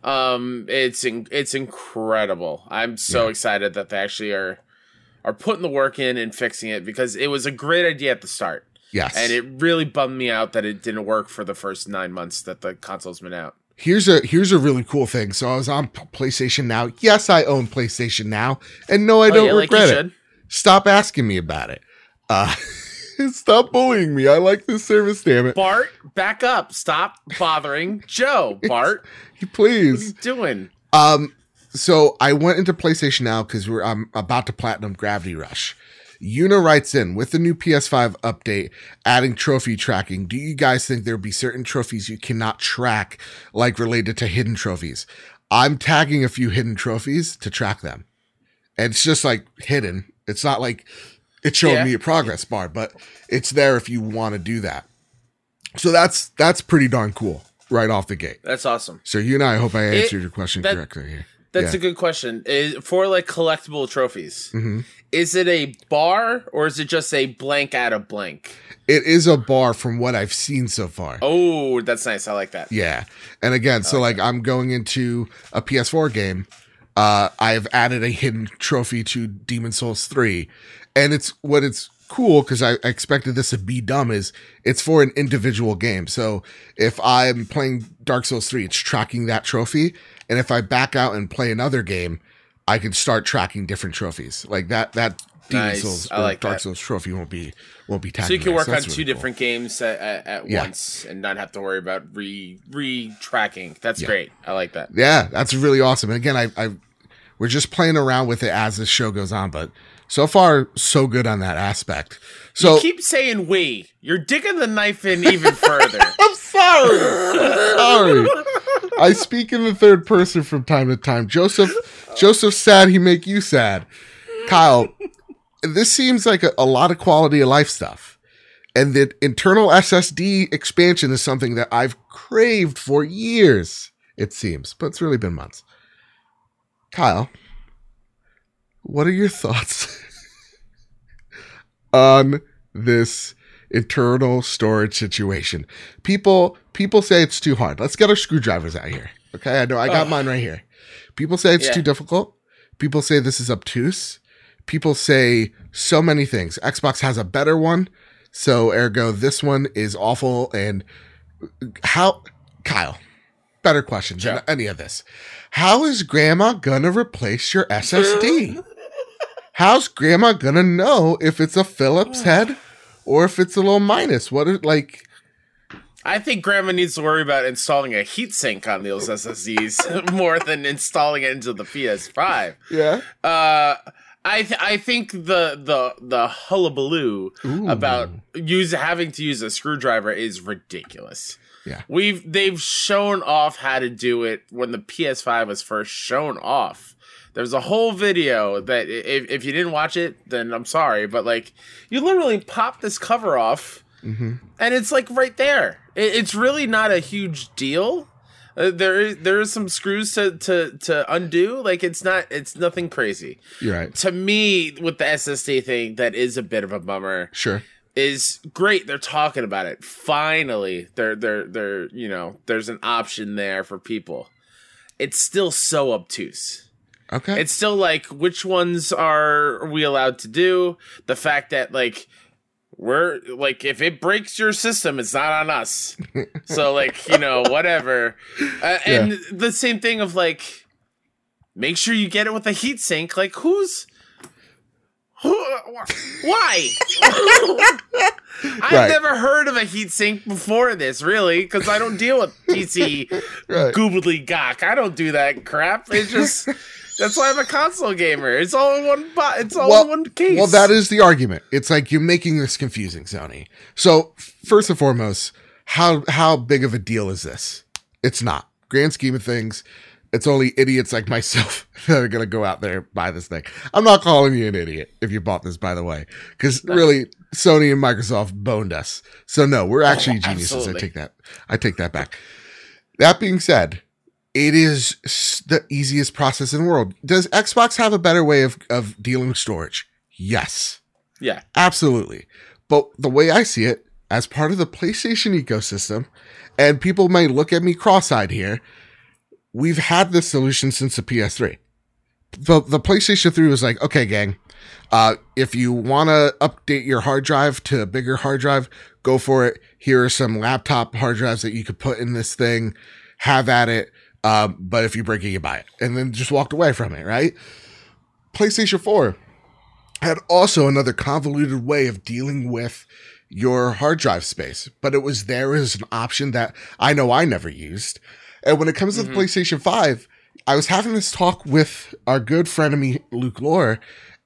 um it's in, it's incredible i'm so Yeah. excited that they actually are are putting the work in and fixing it because it was a great idea at the start Yes. and it really bummed me out that it didn't work for the first nine months that the console's been out here's a here's a really cool thing. So I was on PlayStation Now. Yes, I own PlayStation Now, and no, I don't Oh, yeah, regret you it. should. Stop asking me about it. Uh, (laughs) stop bullying me. I like this service. Damn it, bart back up stop bothering joe (laughs) bart what are please. you doing Um, so I went into PlayStation now because we're I'm about to platinum Gravity Rush. Una writes in with the new PS5 update, adding trophy tracking. Do you guys think there'll be certain trophies you cannot track, like related to hidden trophies? I'm tagging a few hidden trophies to track them. And it's just like hidden. It's not like it's showed Yeah. me a progress bar, but it's there if you want to do that. So that's that's pretty darn cool right off the gate. that's awesome So you and I, I hope I It- answered your question that- correctly here. that's Yeah. a good question is for like collectible trophies hmm is it a bar or is it just a blank out of blank It is a bar from what I've seen so far. oh that's nice i like that Yeah. And again, so like I'm going into a PS4 game. Uh I've added a hidden trophy to Demon Souls 3. And it's what it's cool because I, I expected this to be dumb is it's for an individual game. So if I'm playing Dark Souls 3, it's tracking that trophy. And if I back out and play another game, I can start tracking different trophies. Like that that Demon Nice. Souls or like Dark that. Souls trophy won't be won't be tagged. so you can work on that's two cool. different games at, at, at Yeah. once and not have to worry about re re tracking that's Yeah. great i like that Yeah, that's really awesome. And again, I, I we're just playing around with it as the show goes on, but so far so good on that aspect. So you keep saying we you're digging the knife in even further (laughs) I'm sorry. Sorry. I speak in the third person from time to time. Joseph Joseph sad he make you sad. Kyle, this seems like a, a lot of quality of life stuff. And the internal SSD expansion is something that I've craved for years, it seems, but it's really been months. Kyle, what are your thoughts (laughs) on this internal storage situation? People people say it's too hard. Let's get our screwdrivers out here. Okay, I know I got Ugh. mine right here. People say it's Yeah. too difficult. People say this is obtuse. People say so many things. Xbox has a better one, so ergo this one is awful. And how, Kyle? Better question than Sure. any of this. How is Grandma gonna replace your SSD? (laughs) How's Grandma gonna know if it's a Phillips head or if it's a little minus? What like? I think Grandma needs to worry about installing a heatsink on those SSDs (laughs) more than installing it into the PS5. Yeah. Uh, I th- I think the the the hullabaloo Ooh. about use having to use a screwdriver is ridiculous. Yeah. We've they've shown off how to do it when the PS5 was first shown off. There's a whole video that if, if you didn't watch it, then I'm sorry, but like you literally pop this cover off Mhm. and it's like right there. It, it's really not a huge deal. Uh, there is there is some screws to to to undo. Like it's not it's nothing crazy. You're right. To me, with the SSD thing, that is a bit of a bummer Sure. is great they're talking about it finally they're they're they're you know there's an option there for people it's still so obtuse Okay. it's still like which ones are we allowed to do the fact that like we're like if it breaks your system it's not on us (laughs) so like you know whatever uh, and the same thing of like make sure you get it with a heat sink like who's Why? (laughs) I've Right. never heard of a heatsink before this, really, because I don't deal with PC (laughs) Right. goobly gawk. I don't do that crap. It's just that's why I'm a console gamer. It's all in one bo- It's all in one case. Well, that is the argument. It's like you're making this confusing, Sony. So first and foremost, how how big of a deal is this? It's not. Grand scheme of things, it's only idiots like myself (laughs) that are gonna go out there and buy this thing. I'm not calling you an idiot if you bought this, by the way, because really Sony and Microsoft boned us. So no, we're actually (laughs) geniuses. I take that. I take that back. That being said, it is the easiest process in the world. Does Xbox have a better way of, of dealing with storage? Yes, yeah. absolutely. But the way I see it, as part of the PlayStation ecosystem, and people may look at me cross-eyed here, we've had this solution since the PS3. The, the PlayStation 3 was like, okay, gang, uh, if you want to update your hard drive to a bigger hard drive, go for it. Here are some laptop hard drives that you could put in this thing. Have at it. Um, but if you break it, you buy it. And then just walked away from it, right? PlayStation 4 had also another convoluted way of dealing with your hard drive space, but it was there as an option that I know I never used. And when it comes to the PlayStation 5, I was having this talk with our good friend of me, Luke Lore,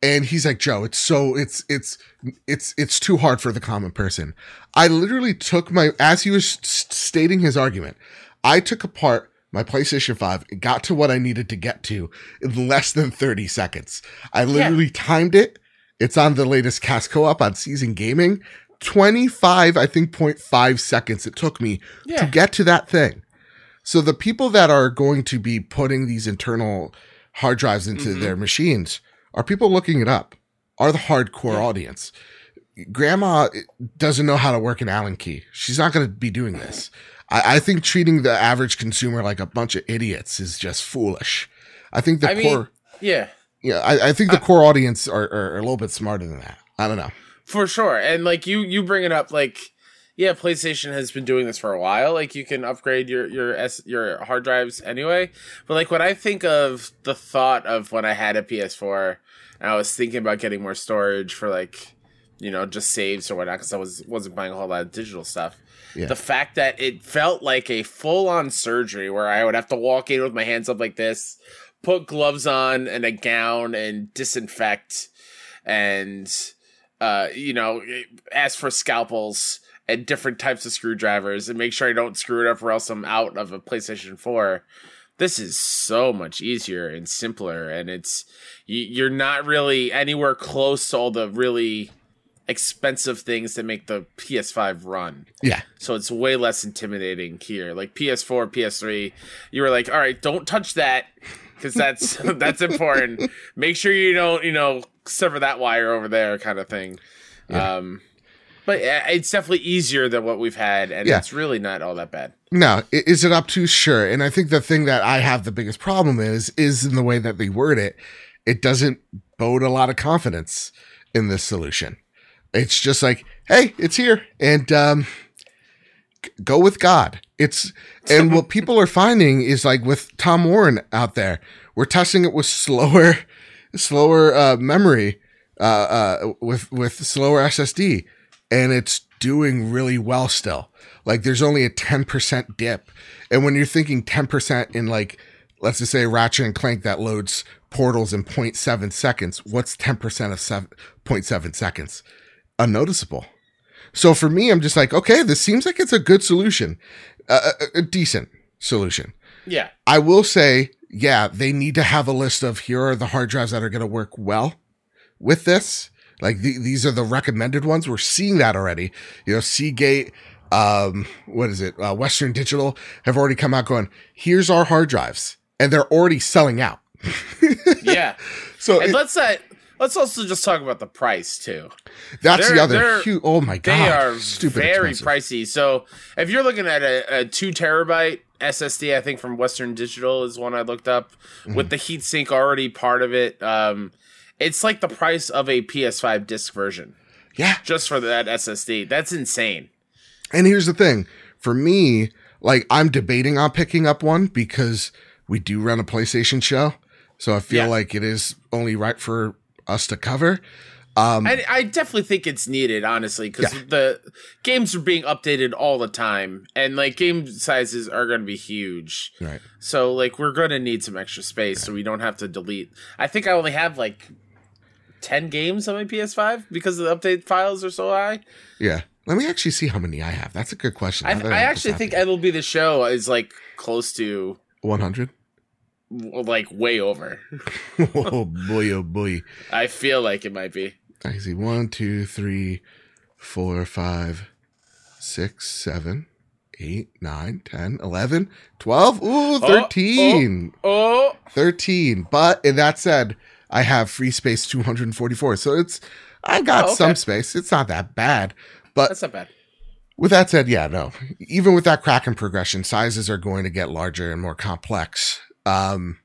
and he's like, Joe, it's so it's it's it's it's too hard for the common person. I literally took my as he was stating his argument, I took apart my PlayStation 5 got to what I needed to get to in less than 30 seconds. I literally timed it. It's on the latest cast co-op on Season Gaming. 25, I think, 0.5 seconds it took me to get to that thing. So the people that are going to be putting these internal hard drives into Mhm. their machines are people looking it up, are the hardcore Yeah. audience. Grandma doesn't know how to work an Allen key. She's not going to be doing this. I, I think treating the average consumer like a bunch of idiots is just foolish. I think the I mean, core, Yeah. yeah, I, I think the uh, core audience are, are, are a little bit smarter than that. I don't know. For sure. And like you you bring it up like yeah, PlayStation has been doing this for a while. Like you can upgrade your your S, your hard drives anyway. But like when I think of the thought of when I had a PS4 and I was thinking about getting more storage for like you know just saves or whatnot because I was wasn't buying a whole lot of digital stuff. Yeah. The fact that it felt like a full on surgery where I would have to walk in with my hands up like this, put gloves on and a gown and disinfect and uh, you know, ask for scalpels and different types of screwdrivers and make sure I don't screw it up or else I'm out of a PlayStation 4. This is so much easier and simpler, and it's you, you're not really anywhere close to all the really expensive things that make the PS5 run. Yeah. So it's way less intimidating here. Like PS4, PS3, you were like, all right, don't touch that because that's (laughs) that's important. Make sure you don't, you know, sever that wire over there, kind of thing. Yeah. Um, but it's definitely easier than what we've had, and Yeah. it's really not all that bad. No, is it up to sure? And I think the thing that I have the biggest problem is is in the way that they word it. It doesn't bode a lot of confidence in this solution. It's just like, hey, it's here, and um, go with God. It's and what (laughs) people are finding is like with Tom Warren out there, we're testing it with slower, slower uh, memory, uh, uh, with with slower SSD, and it's doing really well still. Like there's only a 10% dip. And when you're thinking 10% in like, let's just say Ratchet and Clank that loads portals in 0.7 seconds, what's 10% of 7, 0.7 seconds? Unnoticeable. So for me, I'm just like, okay, this seems like it's a good solution, a, a, a decent solution. Yeah, I will say, yeah, they need to have a list of here are the hard drives that are going to work well with this. Like the, these are the recommended ones. We're seeing that already. You know, Seagate, um, what is it? Uh, Western Digital have already come out going, here's our hard drives, and they're already selling out. (laughs) yeah. So and it- let's uh, let's also just talk about the price too. that's the they're- other huge. Oh my god, They are stupid very expensive. pricey. So if you're looking at a, a two terabyte SSD, I think from Western Digital is one I looked up Mm-hmm. with the heatsink already part of it. Um, it's like the price of a PS5 disc version Yeah, just for that SSD. That's insane. And here's the thing for me, like I'm debating on picking up one because we do run a PlayStation show. So I feel Yeah. like it is only right for us to cover. Um, I, I definitely think it's needed, honestly, because Yeah. the games are being updated all the time, and like game sizes are going to be huge. right. So like we're going to need some extra space, so we don't have to delete. I think I only have like ten games on my PS5 because the update files are so high. Yeah. Let me actually see how many I have. That's a good question. I, I actually think it'll be the Show is like close to 100. Like way over. (laughs) oh boy, oh boy. I feel like it might be. I see one, two, three, four, five, six, seven, eight, nine, ten, eleven, twelve. Ooh, 13. Oh, 13. But in that said, I have free space 244. So it's, I got Oh, okay. some space. It's not that bad. But that's not bad. with that said, yeah, no. Even with that Kraken compression, sizes are going to get larger and more complex. Um,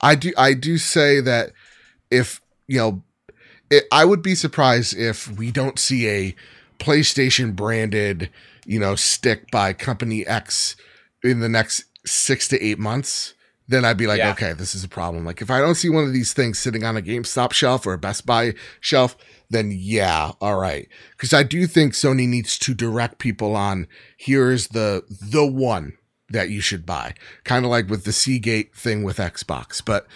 I do, I do say that if you know, it, I would be surprised if we don't see a PlayStation branded, you know, stick by Company X in the next six to eight months. Then I'd be like, Yeah. okay, this is a problem. Like if I don't see one of these things sitting on a GameStop shelf or a Best Buy shelf, then yeah, all right. Because I do think Sony needs to direct people on here's the the one that you should buy. Kind of like with the Seagate thing with Xbox. But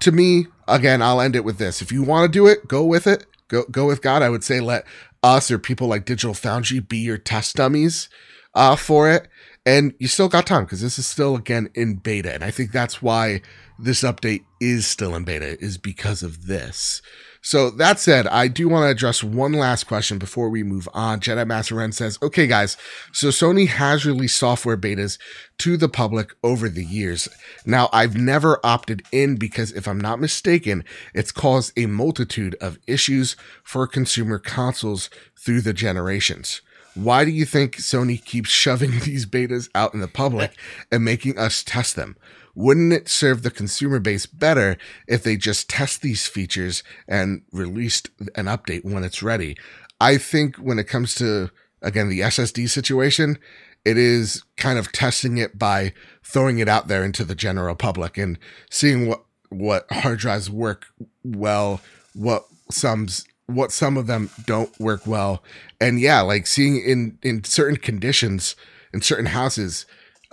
to me, again, I'll end it with this. If you want to do it, go with it. Go go with God. I would say let us or people like Digital Foundry be your test dummies uh, for it. And you still got time because this is still again in beta. And I think that's why this update is still in beta, is because of this. So that said, I do want to address one last question before we move on. Jedi Master Ren says, okay, guys, so Sony has released software betas to the public over the years. Now, I've never opted in because if I'm not mistaken, it's caused a multitude of issues for consumer consoles through the generations. Why do you think Sony keeps (laughs) shoving these betas out in the public and making us test them? Wouldn't it serve the consumer base better if they just test these features and released an update when it's ready? I think when it comes to, again, the SSD situation, it is kind of testing it by throwing it out there into the general public and seeing what, what hard drives work well, what some what some of them don't work well and yeah like seeing in in certain conditions in certain houses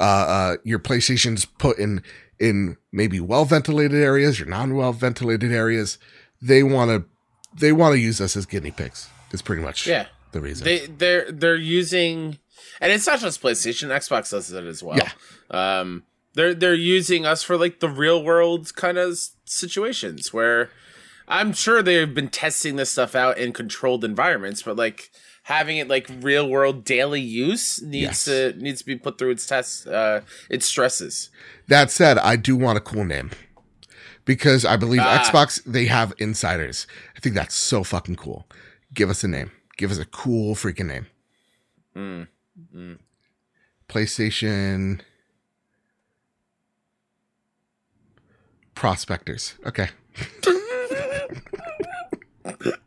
uh uh your playstation's put in in maybe well ventilated areas or non well ventilated areas they want to they want to use us as guinea pigs is pretty much Yeah. the reason They they're they're using, and it's not just PlayStation. Xbox does it as well. Yeah. Um, they're they're using us for like the real world kind of situations where I'm sure they've been testing this stuff out in controlled environments, but like having it like real world daily use Yes. needs to needs to be put through its tests, uh, its stresses. That said, I do want a cool name because I believe Ah. Xbox they have insiders. I think that's so fucking cool. Give us a name. Give us a cool freaking name. Mm. Mm. PlayStation Prospectors. Okay. (laughs)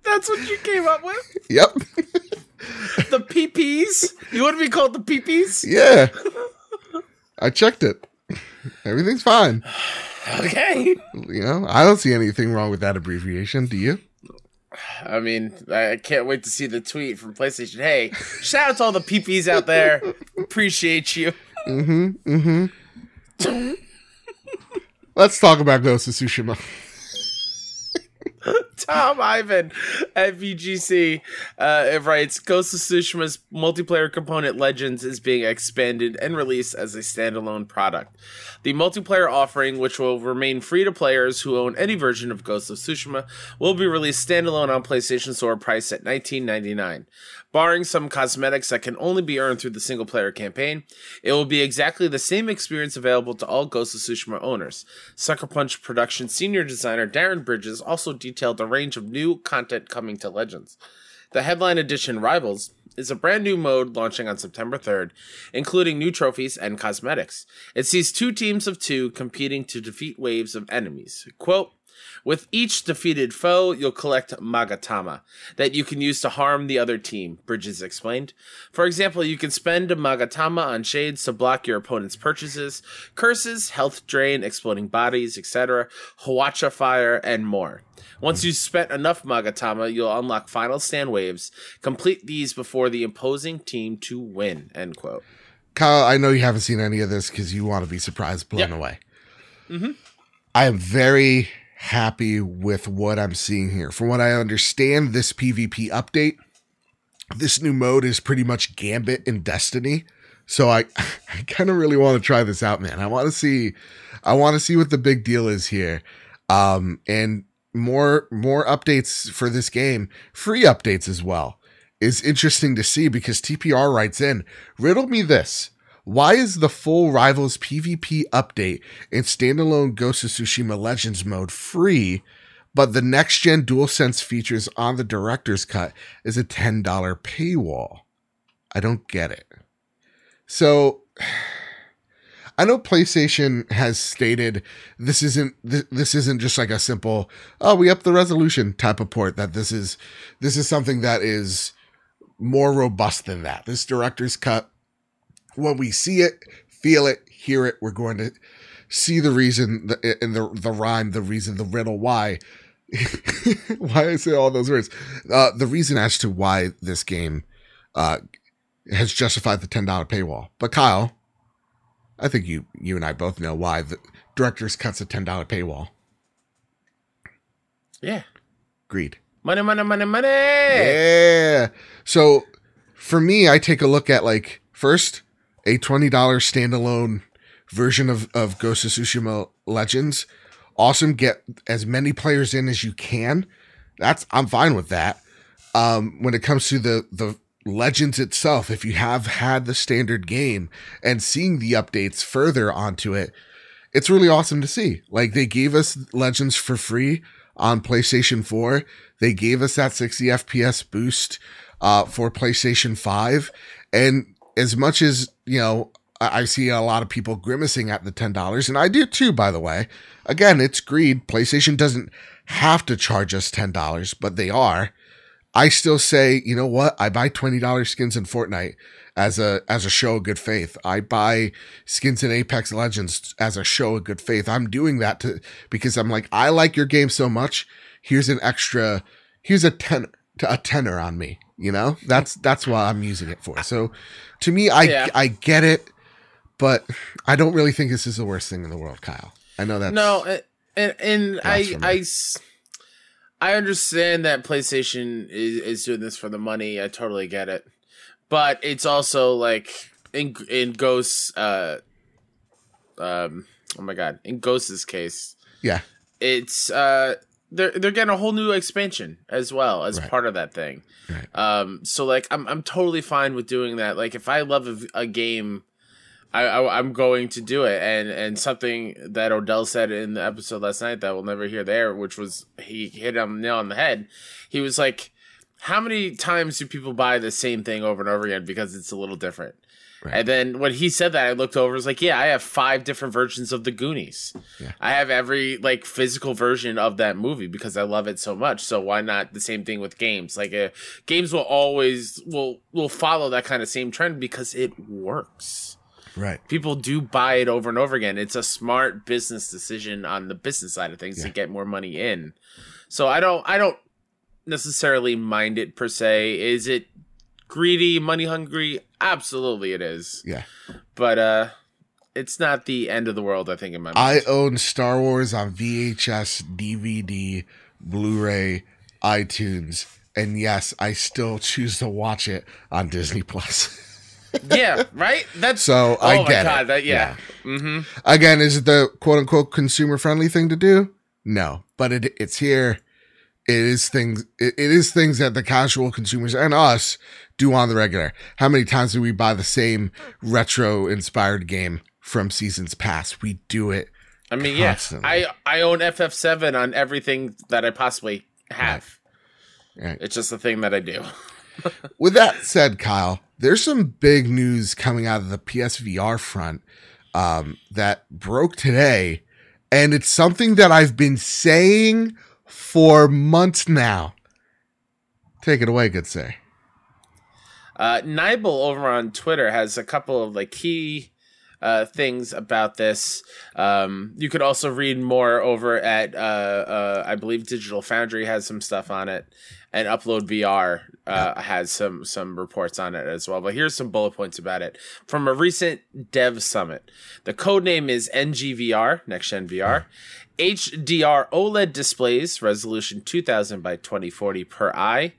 That's what you came up with. Yep. (laughs) (laughs) The PPs. You want to be called the PPs? yeah. I checked it. Everything's fine. (sighs) Okay. You know, I don't see anything wrong with that abbreviation. Do you? I mean, I can't wait to see the tweet from PlayStation. Hey, shout out to all the PPs out there. Appreciate you. Mm-hmm. Mm-hmm. Let's talk about Ghost of Tsushima. (laughs) Tom Ivan at VGC uh, writes Ghost of Tsushima's multiplayer component Legends is being expanded and released as a standalone product. The multiplayer offering, which will remain free to players who own any version of Ghost of Tsushima, will be released standalone on PlayStation Store priced at $19.99. Barring some cosmetics that can only be earned through the single player campaign, it will be exactly the same experience available to all Ghost of Tsushima owners. Sucker Punch production senior designer Darren Bridges also detailed a range of new content coming to Legends. The headline edition Rivals is a brand new mode launching on September 3rd, including new trophies and cosmetics. It sees two teams of two competing to defeat waves of enemies. Quote, With each defeated foe, you'll collect Magatama that you can use to harm the other team, Bridges explained. For example, you can spend a Magatama on shades to block your opponent's purchases, curses, health drain, exploding bodies, etc., Hwacha fire, and more. Once you've spent enough Magatama, you'll unlock final stand waves. Complete these before the opposing team to win. End quote. Kyle, I know you haven't seen any of this because you want to be surprised, blown Yep. away. Mhm. I am very happy with what I'm seeing here. From what I understand, this PvP update, this new mode is pretty much Gambit and Destiny. So I, (laughs) I kind of really want to try this out, man. I want to see, I want to see what the big deal is here. Um, and more, more updates for this game, free updates as well, is interesting to see because TPR writes in, riddle me this. Why is the full Rivals PvP update and standalone Ghost of Tsushima Legends mode free, but the next gen DualSense features on the director's cut is a $10 paywall? I don't get it. So (sighs) I know PlayStation has stated this isn't th- this isn't just like a simple oh we up the resolution type of port that this is this is something that is more robust than that. This director's cut when we see it, feel it, hear it, we're going to see the reason the, in the the rhyme, the reason, the riddle why (laughs) why I say all those words. Uh, the reason as to why this game uh, has justified the ten dollar paywall. But Kyle, I think you you and I both know why the director's cuts a ten dollar paywall. Yeah. greed. Money, money, money, money. Yeah. So for me, I take a look at like first a twenty dollars standalone version of of Ghost of Tsushima Legends. Awesome. Get as many players in as you can. That's I'm fine with that. Um, when it comes to the the Legends itself, if you have had the standard game and seeing the updates further onto it, it's really awesome to see. Like they gave us Legends for free on PlayStation 4. They gave us that 60 FPS boost uh, for PlayStation 5. And as much as, you know, I see a lot of people grimacing at the $10, and I do too, by the way. Again, it's greed. PlayStation doesn't have to charge us $10, but they are. I still say, you know what? I buy $20 skins in Fortnite as a as a show of good faith. I buy skins in Apex Legends as a show of good faith. I'm doing that to because I'm like, I like your game so much. Here's an extra here's a ten a tenner on me. You know? That's that's what I'm using it for. So to me, I Yeah. I get it, but I don't really think this is the worst thing in the world, Kyle. I know that. no, and and, I I. I, understand that PlayStation is, is doing this for the money. I totally get it, but it's also like in in Ghost, uh, um, oh my god, in Ghost's case, yeah. it's uh, they're they're getting a whole new expansion as well as Right. part of that thing. Right. Um, so like I'm I'm totally fine with doing that. Like if I love a, a game, I, I I'm going to do it. And and something that Odell said in the episode last night that we'll never hear there, which was he hit him nail on the head. He was like, "How many times do people buy the same thing over and over again because it's a little different?" Right. And then when he said that, I looked over. I was like, "Yeah, I have five different versions of the Goonies. Yeah. I have every like physical version of that movie because I love it so much. So why not the same thing with games? Like, uh, games will always will will follow that kind of same trend because it works. Right. People do buy it over and over again. It's a smart business decision on the business side of things to get more money in. So I don't I don't necessarily mind it per se. Is it greedy, money hungry? Absolutely it is. Yeah. But uh it's not the end of the world, I think, in my I own Star Wars on VHS, DVD, Blu-ray, iTunes, and yes, I still choose to watch it on Disney Plus. (laughs) yeah, right? That's So Oh I my get god, it. that yeah. Mm-hmm. Again, is it the quote unquote consumer friendly thing to do? No, but it it's here. It is things. It, is things that the casual consumers and us do on the regular. How many times do we buy the same retro inspired game from seasons past? We do it. I mean, yeah. Constantly. I I own FF7 on everything that I possibly have. Right. It's just a thing that I do. (laughs) With that said, Kyle, there's some big news coming out of the PSVR front um, that broke today, And it's something that I've been saying for months now. Take it away, good sir. Uh, Nibel over on Twitter has a couple of like key uh, things about this. Um, you could also read more over at uh, uh, I believe Digital Foundry has some stuff on it, and Upload VR uh, has some some reports on it as well. But here's some bullet points about it from a recent Dev Summit. The code name is NGVR, Next Gen VR. HDR OLED displays, resolution 2000 by 2040 per eye.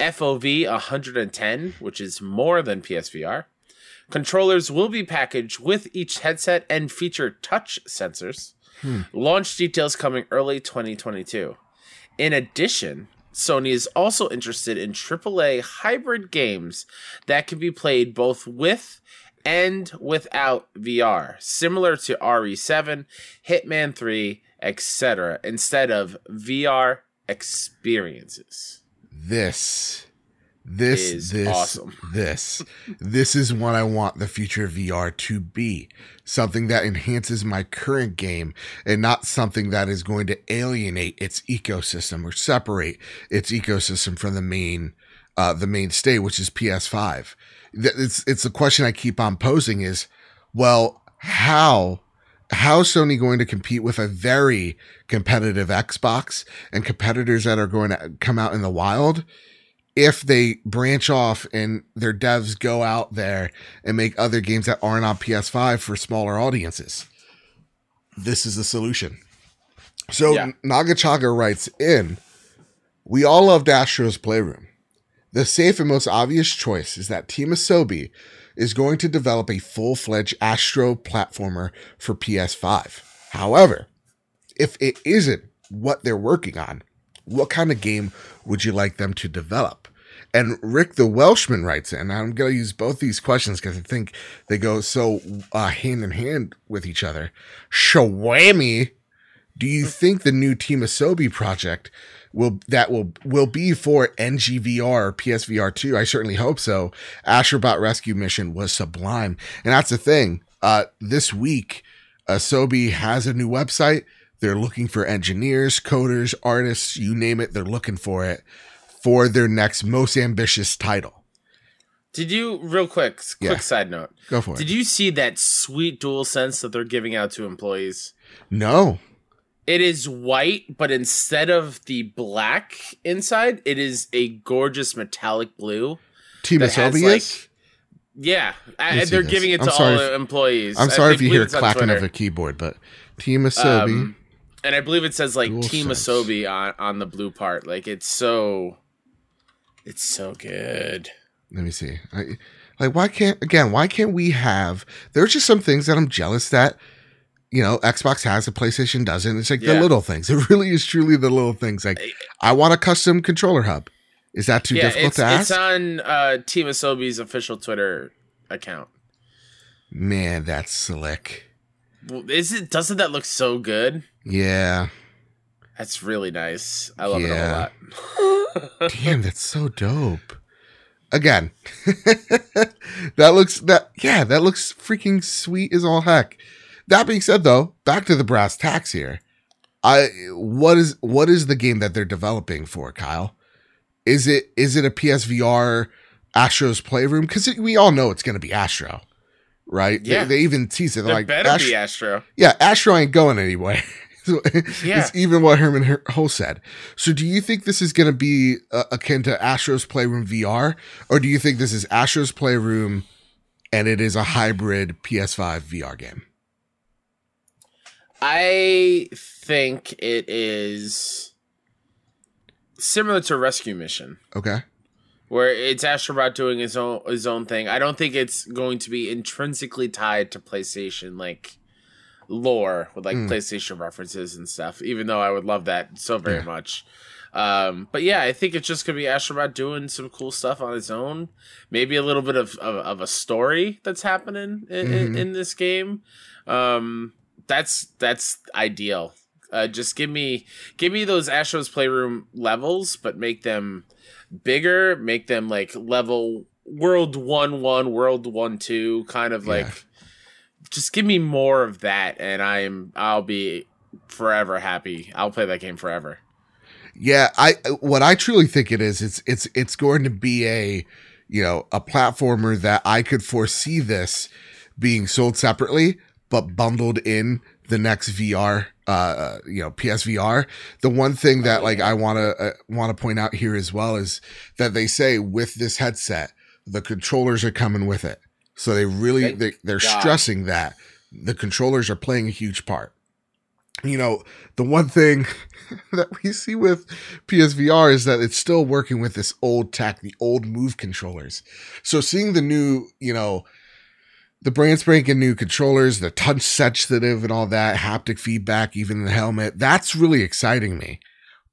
FOV 110, which is more than PSVR. Controllers will be packaged with each headset and feature touch sensors. Hmm. Launch details coming early 2022. In addition, Sony is also interested in AAA hybrid games that can be played both with and without VR, similar to RE7, Hitman 3, etc., instead of VR experiences. This, this, Is this, awesome. (laughs) this, this is what I want the future of VR to be. Something that enhances my current game and not something that is going to alienate its ecosystem or separate its ecosystem from the main, uh, the mainstay, which is PS5. Th- It's, it's a question I keep on posing is, well, how how is Sony going to compete with a very competitive Xbox and competitors that are going to come out in the wild if they branch off and their devs go out there and make other games that aren't on PS5 for smaller audiences? This is the solution. So Yeah. Nagachaga writes in, we all loved Astro's Playroom. The safe and most obvious choice is that Team Asobi is going to develop a full-fledged Astro platformer for PS5. However, if it isn't what they're working on, what kind of game would you like them to develop? And Rick the Welshman writes in, and I'm going to use both these questions because I think they go so uh, hand in hand with each other. Shawammy, do you think the new Team Asobi project will that will will be for NGVR or PSVR 2? I certainly hope so. Astrobot Rescue Mission was sublime. And that's the thing. Uh, this week, Asobi has a new website. They're looking for engineers, coders, artists, you name it, they're looking for it for their next most ambitious title. Did you real quick quick Yeah. side note? Go for it. Did you see that sweet dual sense that they're giving out to employees? no. It is white, but instead of the black inside, it is a gorgeous metallic blue. Team that Asobi like? Yeah, see they're this. giving it I'm to all if- employees. I'm I sorry if you hear clacking of a keyboard, but Team Asobi. Um, and I believe it says like Dual Team sense. Asobi on on the blue part. Like it's so, it's so good. let me see. I, like, why can't again? Why can't we have? There's just some things that I'm jealous that you know Xbox has, a PlayStation doesn't. It's like the little things. (laughs) It really is truly the little things. Like, I want a custom controller hub. Is that too yeah, difficult to ask? it's on uh, Team Asobi's official Twitter account. Man, that's slick. Well, Is it? Doesn't that look so good? Yeah. That's really nice. I love Yeah. it a lot. (laughs) Damn, that's so dope. Again, (laughs) that looks that yeah, that looks freaking sweet as all heck. That being said, though, back to the brass tacks here. I what is what is the game that they're developing for, Kyle? Is it is it a PSVR Astro's Playroom? Because we all know it's going to be Astro, right? They- Yeah. They, even tease it There like better Astro- be Astro. yeah, Astro ain't going anywhere. (laughs) Yeah. It's even what Hermen Her- Hull said. So, do you think this is going to be uh, akin to Astro's Playroom VR, or do you think this is Astro's Playroom and it is a hybrid PS5 VR game? I think it is similar to Rescue Mission, Okay. where it's Astrobot doing his own his own thing. I don't think it's going to be intrinsically tied to PlayStation like lore with like Mm. PlayStation references and stuff. Even though I would love that so very Yeah. much. Um, but yeah, I think it's just gonna be Astrobot doing some cool stuff on his own. Maybe a little bit of of, of a story that's happening in, in, Mhm. in this game. Um, that's that's ideal. Uh, just give me give me those Astros Playroom levels, but make them bigger. Make them like level World One One, World One Two, kind of like. Yeah. Just give me more of that, and I'm I'll be forever happy. I'll play that game forever. Yeah, I what I truly think it is, it's it's it's going to be a you know a platformer that I could foresee this being sold separately but bundled in the next VR uh you know PSVR. The one thing that like I want to uh, want to point out here as well is that they say with this headset the controllers are coming with it. So they really they, they're God. stressing that the controllers are playing a huge part. You know, the one thing (laughs) that we see with PSVR is that it's still working with this old tech, the old move controllers. So seeing the new, you know, the brand spanking new controllers, the touch sensitive and all that, haptic feedback, even the helmet, that's really exciting me.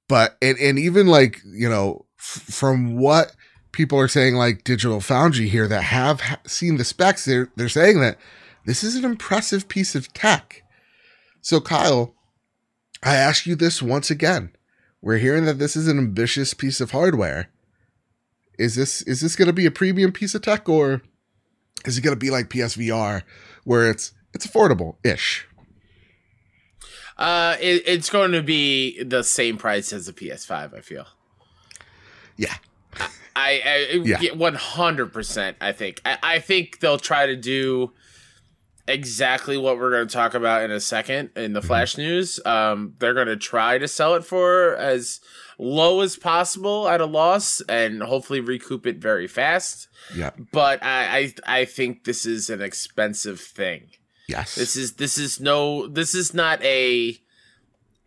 But and and even like you know, f- from what people are saying, like Digital Foundry here that have ha- seen the specs, they're they're saying that this is an impressive piece of tech. So Kyle, I ask you this once again. We're hearing that this is an ambitious piece of hardware. Is this is this going to be a premium piece of tech or is it going to be like PSVR where it's it's affordable ish? Uh, it, it's going to be the same price as the PS5. I feel. Yeah. I, I Yeah. one hundred percent. I think. I, I think they'll try to do exactly what we're going to talk about in a second in the flash news. Um, they're going to try to sell it for as low as possible at a loss, and hopefully recoup it very fast. Yeah. But I, I, I think this is an expensive thing. Yes. This is this is no this is not a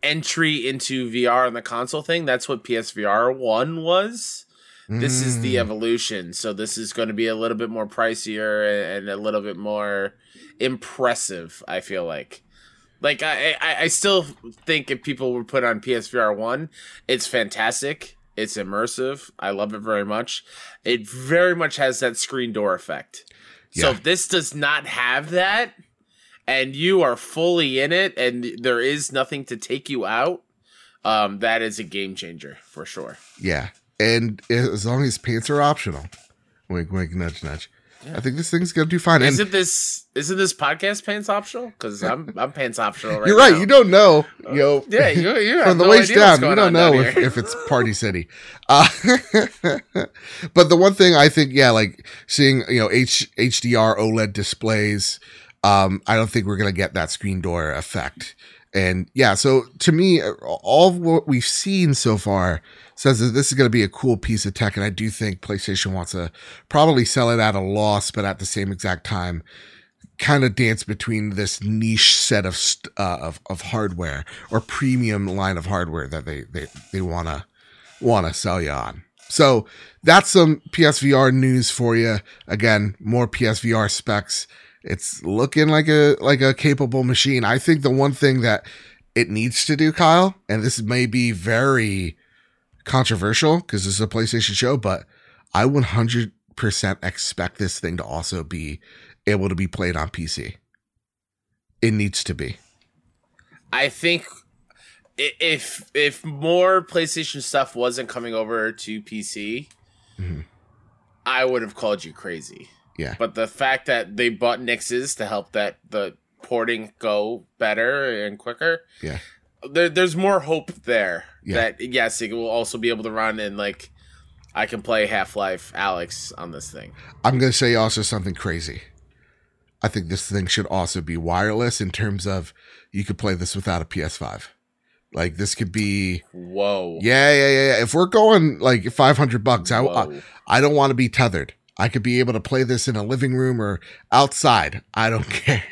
entry into VR on the console thing. That's what PSVR one was. This is the Mm. evolution. So this is going to be a little bit more pricier and a little bit more impressive. I feel like. Like I, I, I still think if people were put on PSVR one, it's fantastic. It's immersive. I love it very much. It very much has that screen door effect. So if this does not have that, and you are fully in it, and there is nothing to take you out, um, that is a game changer for sure. Yeah. And as long as pants are optional, wink, wink, nudge, nudge. I think this thing's gonna do fine. Isn't this isn't this podcast pants optional? Because I'm I'm pants optional right you're right. now. You don't know, you know. Yeah, you, you (laughs) from the no waist down, you don't know if, if it's Party City. Uh, (laughs) but the one thing I think, yeah, like seeing you know H, HDR OLED displays, um, I don't think we're gonna get that screen door effect. And yeah, so to me, all of what we've seen so far says that this is going to be a cool piece of tech, and I do think PlayStation wants to probably sell it at a loss, but at the same exact time, kind of dance between this niche set of uh, of of hardware or premium line of hardware that they they they want to want to sell you on. So that's some PSVR news for you. Again, more PSVR specs. It's looking like a like a capable machine. I think the one thing that it needs to do, Kyle, and this may be very controversial because this is a PlayStation show, but I 100% expect this thing to also be able to be played on PC. It needs to be. I think if if more PlayStation stuff wasn't coming over to PC, Mhm. I would have called you crazy. Yeah. But the fact that they bought Nixxes to help that the porting go better and quicker, Yeah. there, there's more hope there. Yeah. That yes, it will also be able to run and like I can play Half Life Alyx on this thing. I'm going to say also something crazy. I think this thing should also be wireless in terms of you could play this without a PS5. Like this could be Whoa. yeah, yeah, yeah. yeah. If we're going like 500 bucks, I, I I don't want to be tethered. I could be able to play this in a living room or outside. I don't (laughs) care.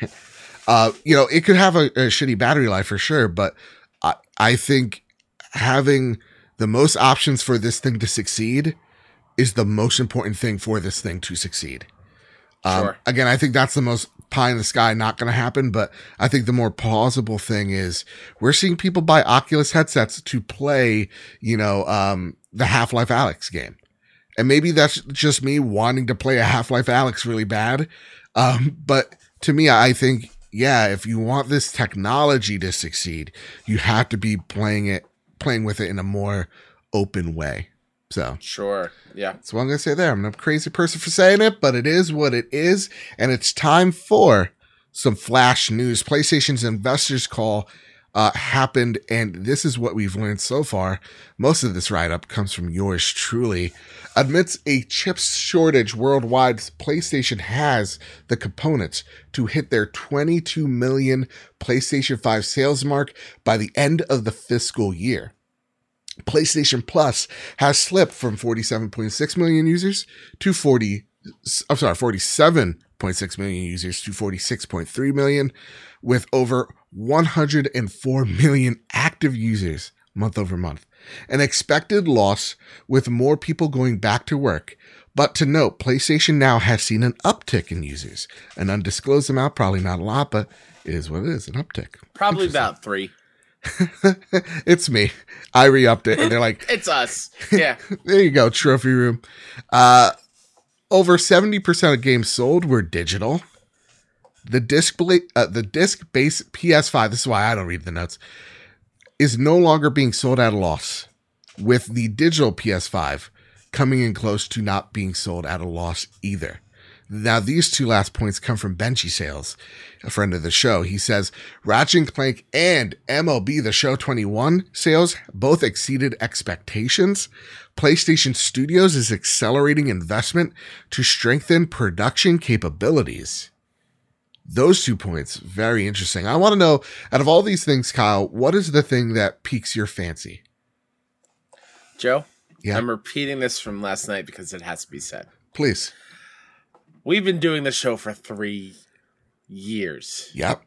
Uh, you know, it could have a, a shitty battery life for sure, but I, I think having the most options for this thing to succeed is the most important thing for this thing to succeed. Um, Sure. Again, I think that's the most pie in the sky, not going to happen. But I think the more plausible thing is we're seeing people buy Oculus headsets to play, you know, um, the Half Life Alyx game. And maybe that's just me wanting to play a Half Life Alyx really bad. Um, but to me, I think, yeah, if you want this technology to succeed, you have to be playing it, playing with it in a more open way. So Sure. Yeah. that's what I'm going to say there. I'm a crazy person for saying it, but it is what it is. And it's time for some flash news. PlayStation's investors call uh, happened, and this is what we've learned so far. Most of this write up comes from yours truly. Amidst a chip shortage worldwide, PlayStation has the components to hit their 22 million PlayStation 5 sales mark by the end of the fiscal year. PlayStation Plus has slipped from 47.6 million users to 40 I'm sorry, 47.6 million users to 46.3 million with over 104 million active users month over month. An expected loss with more people going back to work. But to note, PlayStation Now has seen an uptick in users. An undisclosed amount, probably not a lot, but it is what it is, an uptick. Probably about three. (laughs) it's me. I re-upped it and they're like (laughs) It's us. (laughs) Yeah. there you go, trophy room. Uh over 70% of games sold were digital. The disc uh, the disc base PS5, this is why I don't read the notes, is no longer being sold at a loss. With the digital PS5 coming in close to not being sold at a loss either. Now, these two last points come from BenjiSales, a friend of the show. He says Ratchet and Clank and MLB The Show 21 sales both exceeded expectations. PlayStation Studios is accelerating investment to strengthen production capabilities. Those two points, very interesting. I want to know, out of all these things, Kyle, what is the thing that piques your fancy? Joe, Yeah. I'm repeating this from last night because it has to be said. Please. We've been doing the show for three years. Yep.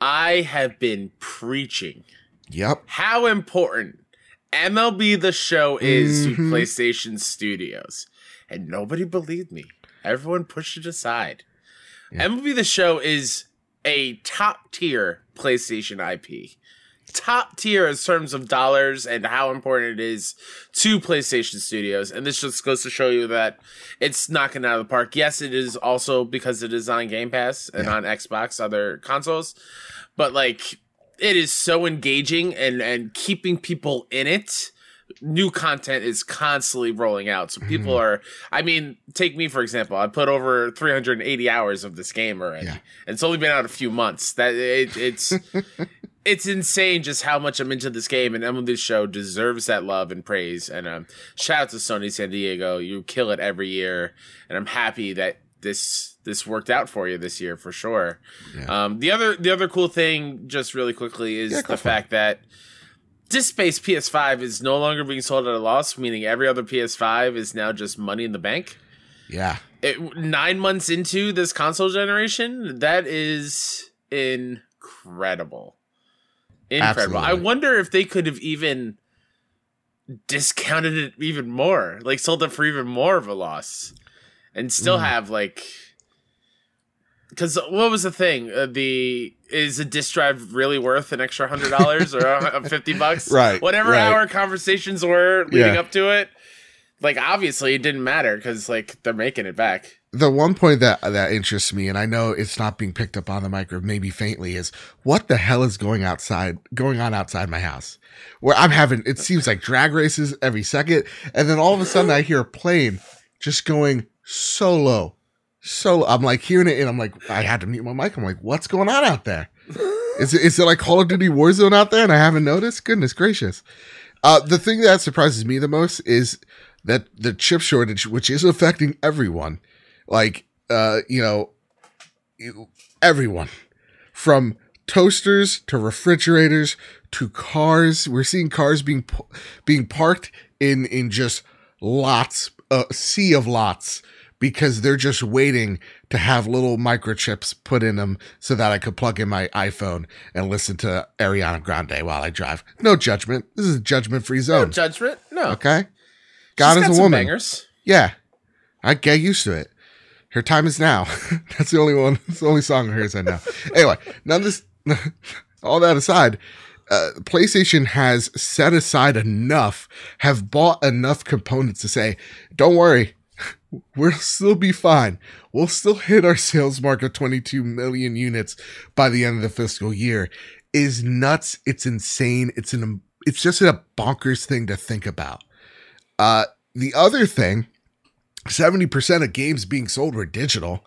I have been preaching Yep. how important MLB the show is Mhm. to PlayStation Studios. And nobody believed me. Everyone pushed it aside. Yeah. MLB the show is a top tier PlayStation IP. Top tier in terms of dollars and how important it is to PlayStation Studios. And this just goes to show you that it's knocking out of the park. Yes, it is also because it is on Game Pass and Yeah. on Xbox, other consoles. But like it is so engaging and and keeping people in it new content is constantly rolling out. So people Mhm. are i mean take me for example i put over 380 hours of this game already. Yeah. and it's only been out a few months. That it, it's (laughs) it's insane just how much i'm into this game and MLB show deserves that love and praise. And um shout out to sony san diego. You kill it every year and i'm happy that this this worked out for you this year for sure. Yeah. um, the other the other cool thing, just really quickly, is Yeah, the fact that disc-based PS5 is no longer being sold at a loss, meaning every other PS5 is now just money in the bank. Yeah. It, nine months into this console generation, that is incredible. Incredible. I wonder if they could have even discounted it even more, like sold it for even more of a loss, and still Mm. have like. Because what was the thing? Uh, the is a disc drive really worth an extra hundred dollars or fifty bucks? (laughs) Right, Whatever right. our conversations were leading Yeah. up to it, like obviously it didn't matter because like they're making it back. the one point that that interests me, and I know it's not being picked up on the micro, maybe faintly, is what the hell is going outside, going on outside my house, where I'm having. It seems like drag races every second, and then all of a sudden I hear a plane just going so low, so. I'm like hearing it, and I'm like, I had to mute my mic. I'm like, what's going on out there? (laughs) Is it is it like Call of Duty Warzone out there, and I haven't noticed? Goodness gracious! Uh, the thing that surprises me the most is that the chip shortage, which is affecting everyone, like uh, you know, everyone from toasters to refrigerators to cars. We're seeing cars being being parked in in just lots, a sea of lots, because they're just waiting to have little microchips put in them so that I could plug in my iPhone and listen to Ariana Grande while I drive. No judgment. This is a judgment free zone. No judgment. No. Okay. God She's is a woman. Bangers. Yeah. I get used to it. Her time is now. (laughs) That's the only one. (laughs) That's the only song of hers I know. Anyway, none of this. (laughs) All that aside, uh, PlayStation has set aside enough, have bought enough components to say, "Don't worry, we'll still be fine. We'll still hit our sales mark of 22 million units by the end of the fiscal year." Is nuts. It's insane. It's an. It's just a bonkers thing to think about. Uh, the other thing 70% of games being sold were digital.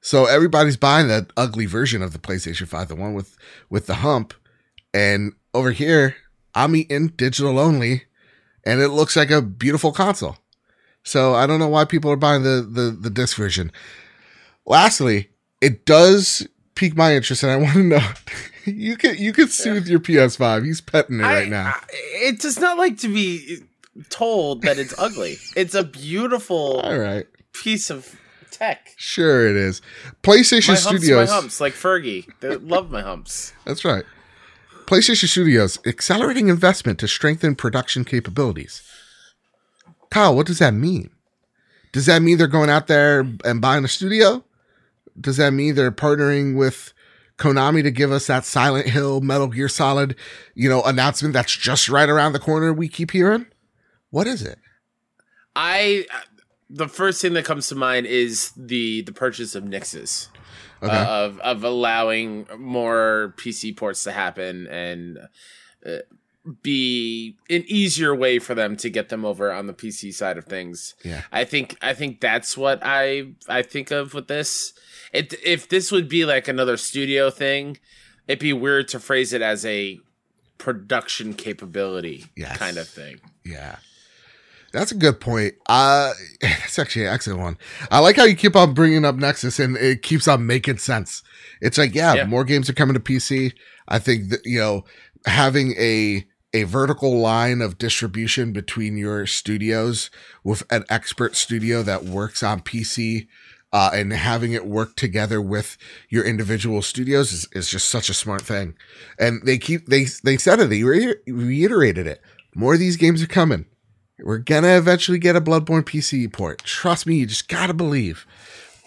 So everybody's buying that ugly version of the PlayStation 5, the one with with the hump. And over here, I'm eating digital only, and it looks like a beautiful console. So I don't know why people are buying the the, the disc version. Lastly, it does pique my interest, and I (laughs) want to know. you can you can soothe your PS5. He's petting it I- right now. I- it does not like to be told that it's ugly. It's a beautiful All right, piece of tech. sure it is. PlayStation My humps, Studios. my humps, like Fergie. They love my humps. That's right. PlayStation Studios accelerating investment to strengthen production capabilities. Kyle, what does that mean? Does that mean they're going out there and buying a studio? Does that mean they're partnering with Konami to give us that Silent Hill, Metal Gear Solid, you know, announcement that's just right around the corner we keep hearing? What is it? I the first thing that comes to mind is the the purchase of Nixxes. Okay. uh, of of allowing more PC ports to happen and uh, be an easier way for them to get them over on the PC side of things. Yeah. I think I think that's what I I think of with this. It if this would be like another studio thing, it'd be weird to phrase it as a production capability Yes. kind of thing. Yeah. That's a good point. Uh, (laughs) that's actually an excellent one. I like how you keep on bringing up Nexus and it keeps on making sense. It's like, yeah, Yeah. more games are coming to PC. I think that, you know, having a, a vertical line of distribution between your studios with an expert studio that works on PC, uh, and having it work together with your individual studios is, is just such a smart thing. And they keep, they, they said it, they re- reiterated it. More of these games are coming. We're gonna eventually get a Bloodborne PC port. Trust me, you just gotta believe.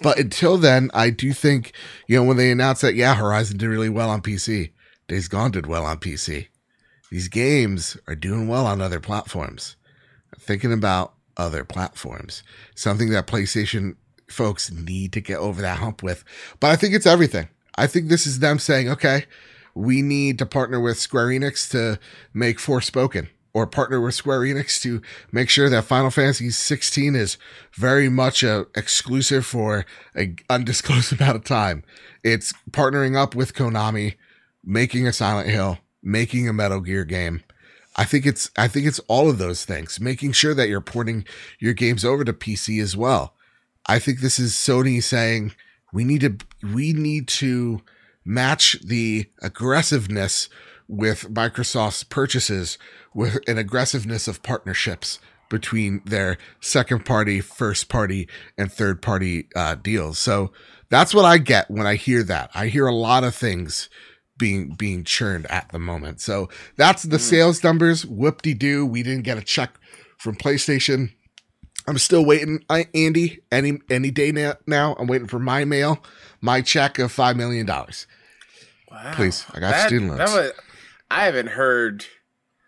But until then, I do think, you know, when they announced that, yeah, Horizon did really well on PC, Days Gone did well on PC. These games are doing well on other platforms. Thinking about other platforms, something that PlayStation folks need to get over that hump with. But I think it's everything. I think this is them saying, okay, we need to partner with Square Enix to make Forspoken or partner with Square Enix to make sure that Final Fantasy 16 is very much a exclusive for an undisclosed (laughs) amount of time. It's partnering up with Konami, making a Silent Hill, making a Metal Gear game. I think it's I think it's all of those things, making sure that you're porting your games over to PC as well. I think this is Sony saying we need to we need to match the aggressiveness with Microsoft's purchases with an aggressiveness of partnerships between their second party, first party, and third party uh, deals. So that's what I get when I hear that. I hear a lot of things being being churned at the moment. So that's the hmm. sales numbers. Whoop de doo. We didn't get a check from PlayStation. I'm still waiting, I, Andy. Any any day now, now, I'm waiting for my mail, my check of five million dollars. Wow. Please, I got student loans. was, I haven't heard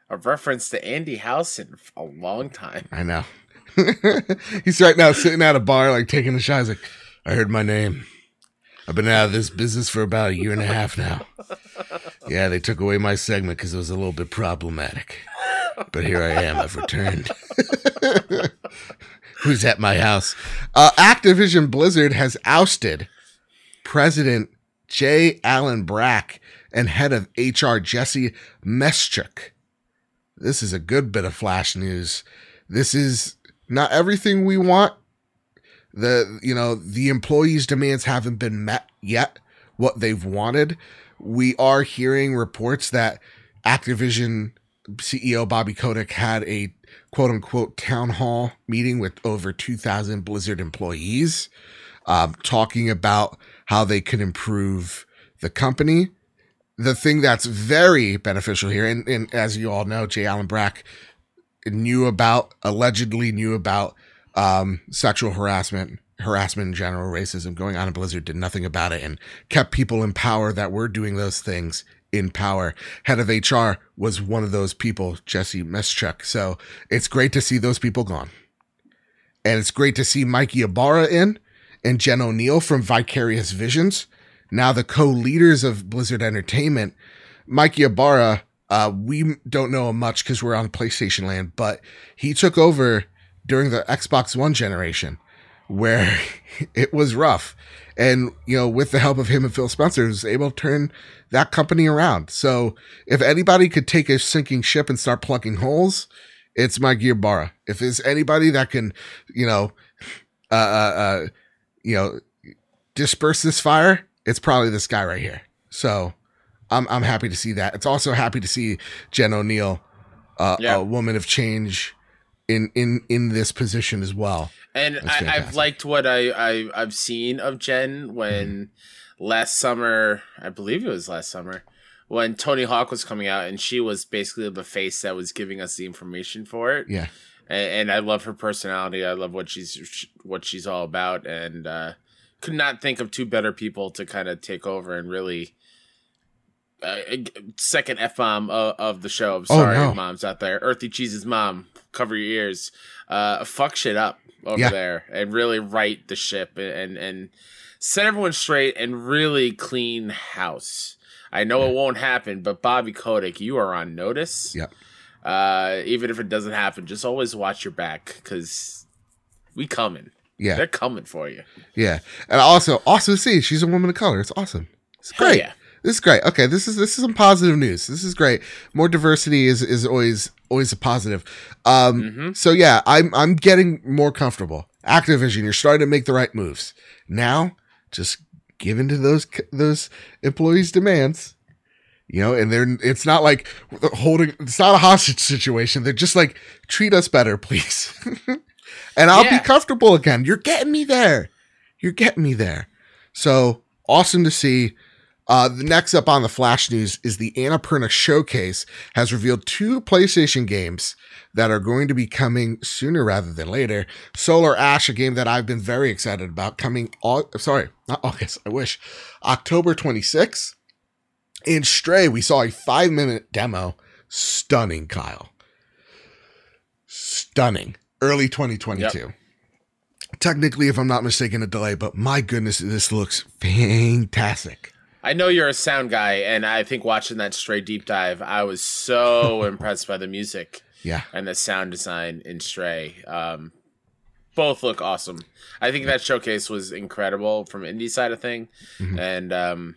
a reference to Andy House in a long time. I know. (laughs) He's right now sitting at a bar, like taking a shot. He's like, I heard my name. I've been out of this business for about a year and a half now. Yeah, they took away my segment because it was a little bit problematic. But here I am. I've returned. (laughs) Who's at my house? Uh, Activision Blizzard has ousted President J. Allen Brack and head of HR Jesse Meschuk. This is a good bit of flash news. This is not everything we want. The you know the employees' demands haven't been met yet. What they've wanted, we are hearing reports that Activision CEO Bobby Kotick had a quote unquote town hall meeting with over 2,000 Blizzard employees, um, talking about how they could improve the company. The thing that's very beneficial here, and, and as you all know, J. Allen Brack knew about, allegedly knew about um, sexual harassment, harassment in general, racism going on in Blizzard, did nothing about it, and kept people in power that were doing those things in power. Head of HR was one of those people, Jesse Meschuk. So it's great to see those people gone. And it's great to see Mike Ybarra in and Jen Oneal from Vicarious Visions. Now the co-leaders of Blizzard Entertainment. Mike Ybarra, uh, we don't know him much because we're on PlayStation Land, but he took over during the Xbox One generation where (laughs) it was rough. And, you know, with the help of him and Phil Spencer, was able to turn that company around. So if anybody could take a sinking ship and start plugging holes, it's Mike Ybarra. If there's anybody that can, you know, uh, uh, uh, you know, disperse this fire, it's probably this guy right here. So I'm I'm happy to see that. It's also happy to see Jen Oneal, uh, Yeah. a woman of change, in in in this position as well. And I, I've liked what I, I I've seen of Jen when Mm-hmm. last summer, I believe it was last summer, when Tony Hawk was coming out, and she was basically the face that was giving us the information for it. Yeah, and, and I love her personality. I love what she's what she's all about, and uh, could not think of two better people to kind of take over and really. Uh, second f bomb of, of the show. I'm Oh, sorry, no. moms out there. Earthy Cheese's mom, cover your ears. Uh, fuck shit up over Yeah. there and really right the ship and and set everyone straight and really clean house. I know it won't happen, but Bobby Kotick, you are on notice yeah, uh, even if it doesn't happen, just always watch your back because we coming. yeah, They're coming for you. yeah. And also, also see she's a woman of color. It's awesome. It's Hell great. yeah. This is great. Okay, this is this is some positive news. This is great. More diversity is is always always a positive. Um, Mhm. so yeah, I'm I'm getting more comfortable. Activision, you're starting to make the right moves. Now, just give in to those those employees' demands. You know, and they're it's not like holding. It's not a hostage situation. They're just like treat us better, please. (laughs) and I'll Yeah. be comfortable again. You're getting me there. You're getting me there. So awesome to see. Uh, the next up on the Flash News is the Annapurna Showcase has revealed two PlayStation games that are going to be coming sooner rather than later. Solar Ash, a game that I've been very excited about, coming. Au- sorry, not (laughs) August. I wish October 26th. In Stray, we saw a five minute demo. Stunning, Kyle. Stunning. Early 2022. Technically, if I'm not mistaken, a delay, but my goodness, this looks fantastic. I know you're a sound guy, and I think watching that Stray deep dive, I was so (laughs) impressed by the music Yeah. and the sound design in Stray. Um, both look awesome. I think that showcase was incredible from indie side of thing, Mhm. and um,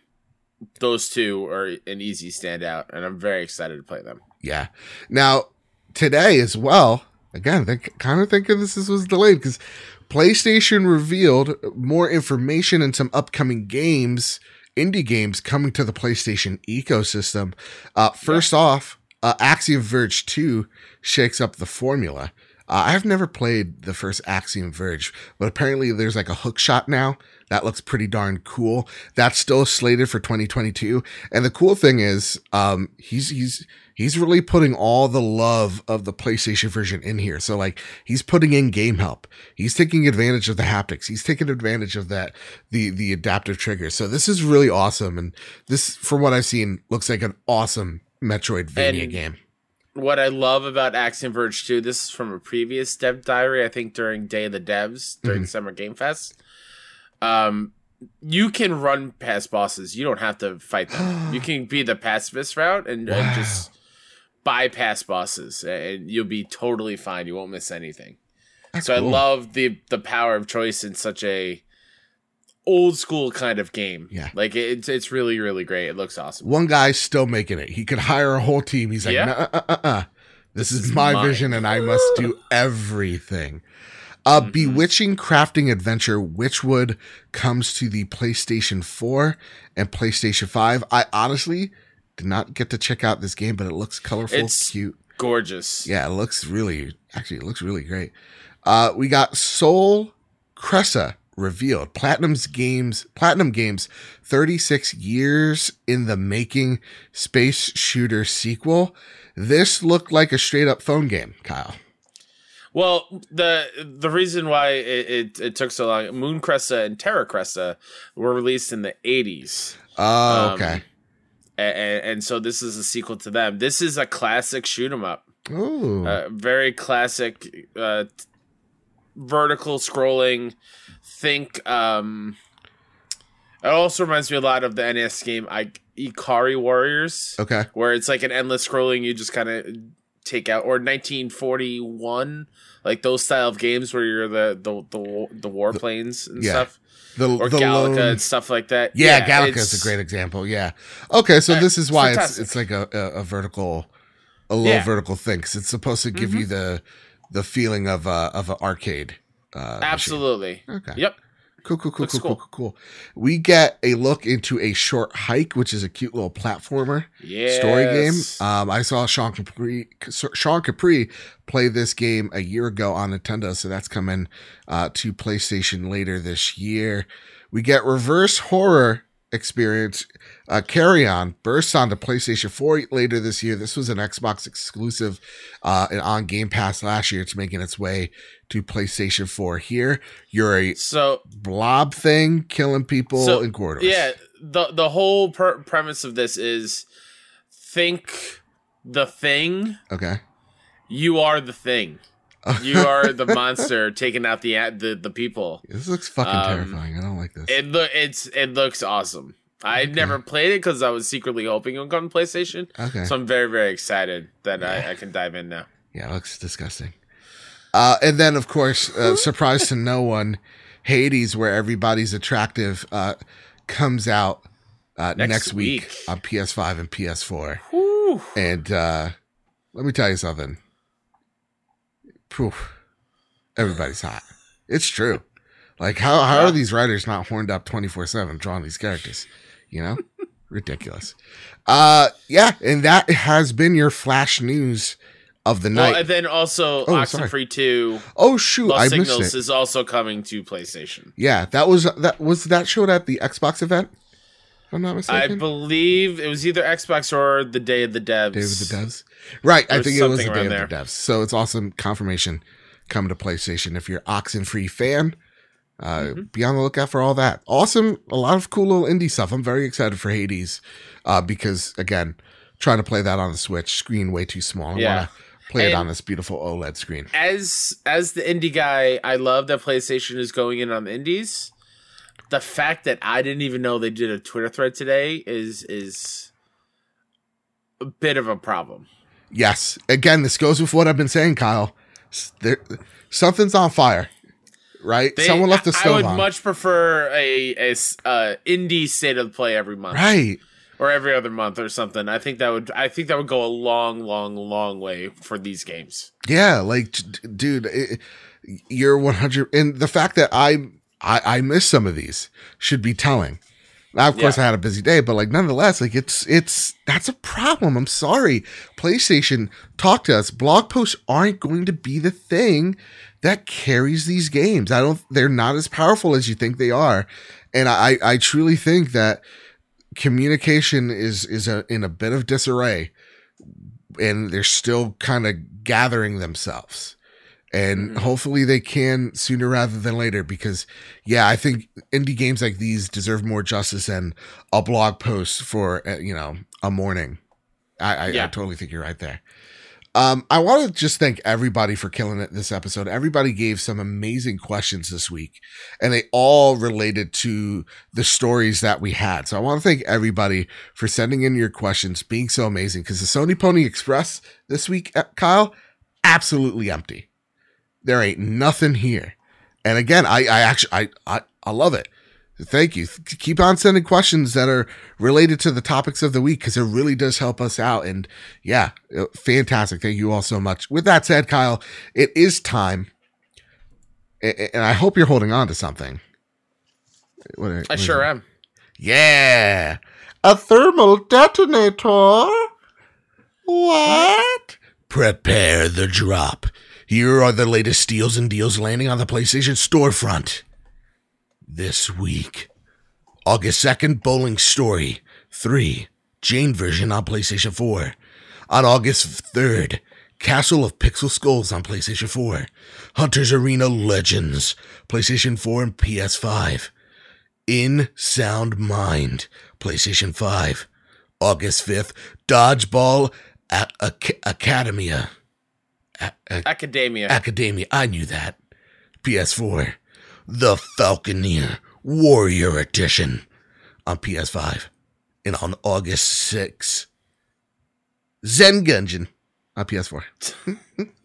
those two are an easy standout, and I'm very excited to play them. Yeah. Now, today as well, again, they kind of thinking this is, was delayed because PlayStation revealed more information and some upcoming games, indie games coming to the PlayStation ecosystem. Uh, first off, uh, Axiom Verge 2 shakes up the formula. Uh, I've never played the first Axiom Verge, but apparently there's like a hook shot now. That looks pretty darn cool. That's still slated for 2022. And the cool thing is, um, he's he's he's really putting all the love of the PlayStation version in here. So like he's putting in game help. He's taking advantage of the haptics. He's taking advantage of that the the adaptive trigger. So this is really awesome. And this, from what I've seen, looks like an awesome Metroidvania And- game. What I love about Axiom Verge 2, this is from a previous dev diary, I think during Day of the Devs, during Mhm. Summer Game Fest. Um, you can run past bosses. You don't have to fight them. (gasps) you can be the pacifist route and, and just bypass bosses, and you'll be totally fine. You won't miss anything. That's so cool. I love the the power of choice in such a old school kind of game. Yeah. like it's it's really really great. It looks awesome. One guy's still making it. He could hire a whole team. He's like, Yeah. "Nuh, uh, uh, uh. This, This is, is my mine." vision, and I must do (laughs) everything. Uh, Mhm. Bewitching Crafting Adventure Wytchwood comes to the PlayStation 4 and PlayStation 5. I honestly did not get to check out this game, but it looks colorful, It's- cute. Gorgeous. Yeah, it looks really, actually, it looks really great. Uh, we got Sol Cresta revealed. Platinum's games, Platinum Games, 36 years in the making space shooter sequel. This looked like a straight up phone game, Kyle. Well, the the reason why it, it, it took so long, Moon Cresta and Terra Cresta were released in the eighties, Oh, Um, okay. and, and so this is a sequel to them. This is a classic shoot 'em up, Ooh. uh, very classic, uh, vertical scrolling. Think. um It also reminds me a lot of the NES game I, Ikari Warriors, okay. where it's like an endless scrolling. You just kind of take out or 1941 like those style of games where you're the the the, the warplanes and yeah. stuff The, or the Galaga lone- and stuff like that. Yeah, Galaga is a great example. Yeah. Okay, so Uh, this is why it's fantastic. it's like a, a, a vertical, a little Yeah. vertical thing. 'cause it's supposed to give you the the feeling of a of an arcade. Uh, machine. Absolutely. Okay. Yep. Cool, cool, cool, cool, cool, cool. cool. We get a look into a short hike, which is a cute little platformer Yeah. story game. Um, I saw Sean Capri, Sean Capri play this game a year ago on Nintendo, so that's coming uh, to PlayStation later this year. We get reverse horror experience. Uh, Carrion bursts onto PlayStation 4 later this year. This was an Xbox exclusive uh, and on Game Pass last year. It's making its way to PlayStation 4 here. You're a So blob thing killing people So, in corridors. yeah, the the whole per- premise of this is think the thing. Okay. You are the thing. (laughs) You are the monster taking out the the the people. This looks fucking Um, terrifying. I don't like this. It look it's it looks awesome. I never played it because I was secretly hoping it would come to PlayStation. okay. So I'm very very excited that Yeah. I, I can dive in now. yeah, it looks disgusting. Uh, and then, of course, uh, (laughs) surprise to no one, Hades, where everybody's attractive, uh, comes out uh, next, Next week. week. on PS5 and PS4. Whew. And uh, let me tell you something. Poof. Everybody's hot. It's true. Like, how, how are these writers not horned up 24 7 drawing these characters? You know? (laughs) Ridiculous. Uh, yeah, and that has been your flash news of the night. Well, and then also Oh, sorry. Oxenfree 2 oh shoot, Lost I missed Signals it. is also coming to PlayStation. yeah, that was that was that showed at the Xbox event. I'm not I believe it was either Xbox or the Day of the Devs. Day of the Devs. Right, I think it was the Day of the Devs. So it's awesome confirmation coming to PlayStation. If you're Oxenfree fan, uh, Mm-hmm. be on the lookout for all that. Awesome, a lot of cool little indie stuff. I'm very excited for Hades uh, because again, trying to play that on the Switch screen way too small. I Yeah. want to play it on this beautiful OLED screen. As as the indie guy, I love that PlayStation is going in on the indies. The fact that I didn't even know they did a Twitter thread today is is a bit of a problem. Yes, again, this goes with what I've been saying, Kyle. There, something's on fire, right? They- Someone left the stove on. I would on. much prefer a, a, uh, indie state of play every month, right. or every other month, or something. I think that would I think that would go a long, long, long way for these games. Yeah, like, d- dude, it, you're 100. And the fact that I, I I missed some of these should be telling. Now, of course, Yeah. I had a busy day, but like, nonetheless, like, it's it's that's a problem. I'm sorry, PlayStation. Talk to us. Blog posts aren't going to be the thing that carries these games. I don't. They're not as powerful as you think they are, and I I truly think that communication is is a, in a bit of disarray and they're still kind of gathering themselves and Mhm. hopefully they can sooner rather than later because yeah i think indie games like these deserve more justice than a blog post for uh, you know a morning i I, I totally think you're right there um, I want to just thank everybody for killing it this episode. Everybody gave some amazing questions this week, and they all related to the stories that we had. So I want to thank everybody for sending in your questions, being so amazing. Because the Sony Pony Express this week, uh, Kyle, absolutely empty. There ain't nothing here. And again, I, I actually, I, I, I love it. Thank you. Keep on sending questions that are related to the topics of the week because it really does help us out. And yeah, uh, fantastic. Thank you all so much. With that said, Kyle, it is time. And I hope you're holding on to something. What are- I sure am. Yeah. A thermal detonator? What? Prepare the drop. Here are the latest steals and deals landing on the PlayStation storefront. This week. August 2nd, Bowling Story 3, Jane version on PlayStation 4. On August 3rd, Castle of Pixel Skulls on PlayStation 4. Hunter's Arena Legends, PlayStation 4 and PS5. In Sound Mind, PlayStation 5. August 5th, Dodgeball at Ac- Academia. A- a- Academia. Academia, I knew that. PS4. The Falconeer Warrior Edition on PS5. And on August 6th, Zen Gungeon on PS4. (laughs)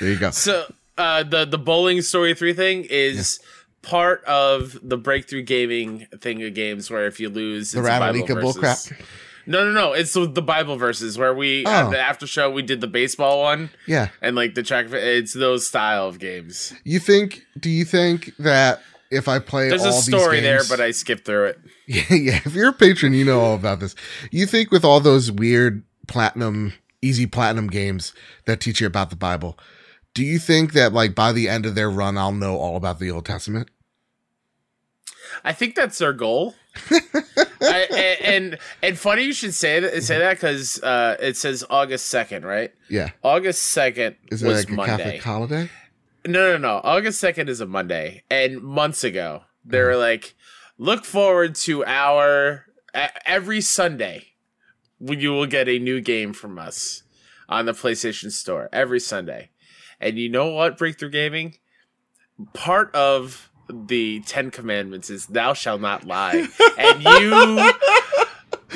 there you go. So uh, the the bowling story three thing is part of the breakthrough gaming thing of games where if you lose The it's a Bible Ratalaika versus. bullcrap. No, no, no. It's the the Bible verses where we at Oh. the after show we did the baseball one Yeah. and like the track. It's those style of games. You think? Do you think that if I play There's all a these story there, but I skipped through it. (laughs) Yeah, yeah. If you're a patron, you know all about this. You think with all those weird platinum, easy platinum games that teach you about the Bible, do you think that like by the end of their run, I'll know all about the Old Testament? I think that's their goal. I, and, and funny you should say that say that because uh, it says August second, right? Yeah. August second Is it was like a Monday. Catholic holiday? No, no, no. August 2nd is a Monday. And months ago, they were like, look forward to our every Sunday when you will get a new game from us on the PlayStation Store every Sunday. And you know what, Breakthrough Gaming? Part of the Ten Commandments is thou shalt not lie. and you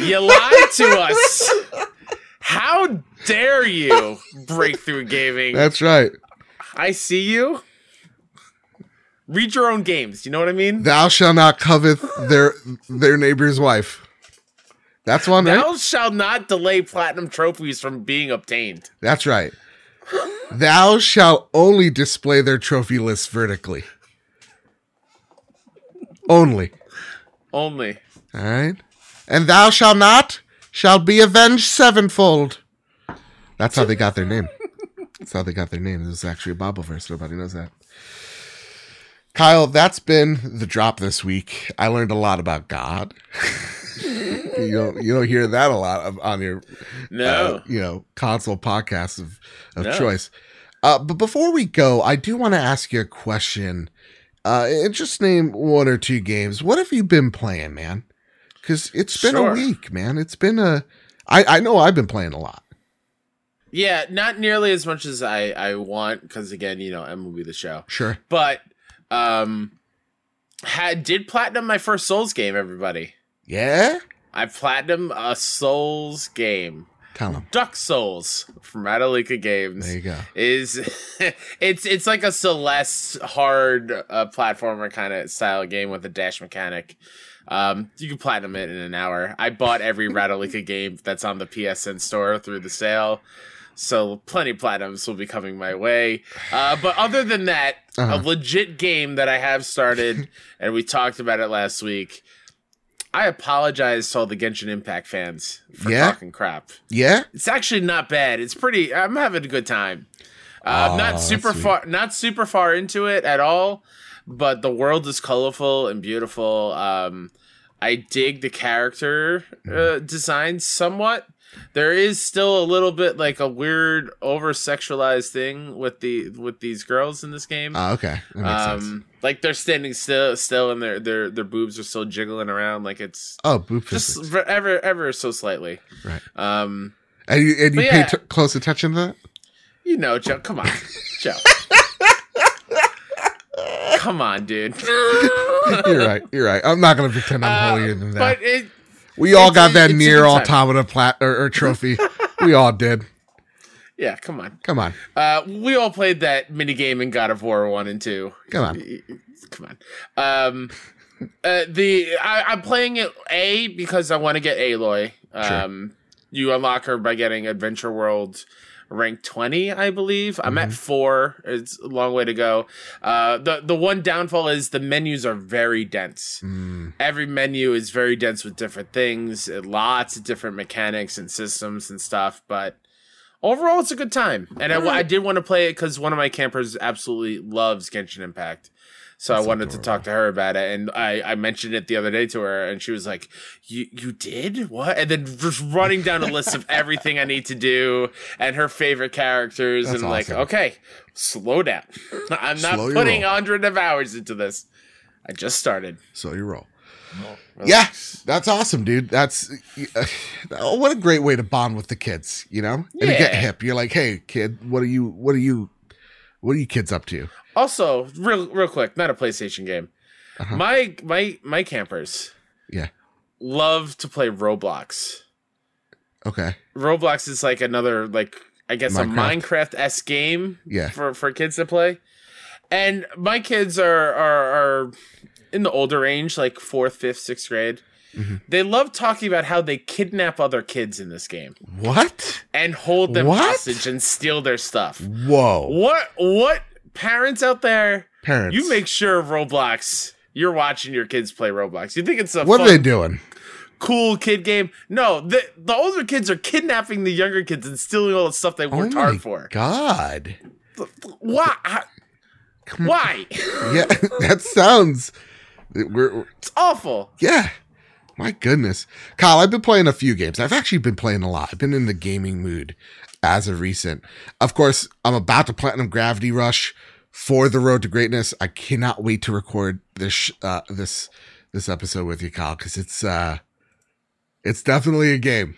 you lied to us. How dare you, Breakthrough Gaming? That's right. I see you. Read your own games. You know what I mean? Thou shalt not covet their their neighbor's wife. That's one, right? Thou shalt not delay platinum trophies from being obtained. That's right. Thou shalt only display their trophy list vertically. Only. Only. All right. And thou shalt not shall be avenged sevenfold. That's how they got their name. That's how they got their name. This is actually a Bible verse. Nobody knows that. Kyle, that's been the drop this week. I learned a lot about God. (laughs) you don't you don't hear that a lot of, on your No. uh, you know console podcasts of, of No. choice. Uh, but before we go, I do want to ask you a question. Uh, and just name one or two games. What have you been playing, man? Because it's been Sure. a week, man. It's been a. I I know I've been playing a lot. yeah, not nearly as much as I I want because again, you know, MLB the show. Sure. But um, had did platinum my first Souls game. Everybody, Yeah. I platinum a Souls game. Tell them. Duck Souls from Ratalaika Games. There you go. is (laughs) it's it's like a Celeste hard uh, platformer kind of style game with a dash mechanic. Um, you can platinum it in an hour. I bought every (laughs) Ratalaika game that's on the PSN store through the sale, so plenty of platinums will be coming my way. Uh, but other than that, Uh-huh. a legit game that I have started, (laughs) and we talked about it last week. I apologize to all the Genshin Impact fans for Yeah? talking crap. Yeah. It's actually not bad. It's pretty. I'm having a good time. Uh, Aw, not super far, not super far into it at all. But the world is colorful and beautiful. Um, I dig the character uh, design somewhat. There is still a little bit like a weird over sexualized thing with the with these girls in this game. Oh, okay. Makes sense. Um, like they're standing still, still, and their their their boobs are still jiggling around. Like it's Oh, boob just physics. ever ever so slightly. Right. Um, And you, and you but pay yeah. t- close attention to that? You know, Joe. Come on, Joe. (laughs) come on, dude. (laughs) You're right. You're right. I'm not going to pretend I'm Uh, holier than that. But it, we all it's got that NieR Automata plat or, or trophy. (laughs) we all did. yeah, come on. Come on. Uh, we all played that mini game in God of War one and two. Come on. come on. Um, uh, the I, I'm playing it a because I want to get Aloy. Um, you unlock her by getting Adventure World rank 20 i believe i'm at four it's a long way to go uh the the one downfall is the menus are very dense Mm, every menu is very dense with different things, lots of different mechanics and systems and stuff. But overall, it's a good time. And I, I did want to play it because one of my campers absolutely loves Genshin Impact. So I wanted to talk to her about it, and I, I mentioned it the other day to her, and she was like, "You you did what?" And then just running down a list of everything I need to do and her favorite characters, That's and like, okay, slow down. (laughs) I'm not Slow putting hundred of hours into this. I just started. so you roll. Yeah, that's awesome, dude. That's uh, (sighs) what a great way to bond with the kids, you know, and to get hip. You're like, hey, kid, what are you? What are you? What are you kids up to? Also, real real quick, not a PlayStation game. Uh-huh. My my my campers Yeah. love to play Roblox. Okay. Roblox is like another like I guess Minecraft. a Minecraft s game Yeah. for for kids to play. And my kids are are are in the older range, like fourth, fifth, sixth grade. Mhm. They love talking about how they kidnap other kids in this game What? and hold them What? hostage and steal their stuff. Whoa. What what parents out there? Parents. You make sure of Roblox. You're watching your kids play Roblox. You think it's a What fun, are they doing? cool kid game? No, the the older kids are kidnapping the younger kids and stealing all the stuff they worked oh hard for. God. Why? Why? Yeah, (laughs) that sounds. We're, we're- It's awful. yeah. My goodness. Kyle, I've been playing a few games. I've actually been playing a lot. I've been in the gaming mood as of recent. Of course, I'm about to platinum Gravity Rush for the Road to Greatness. I cannot wait to record this sh- uh, this this episode with you, Kyle, because it's uh it's definitely a game.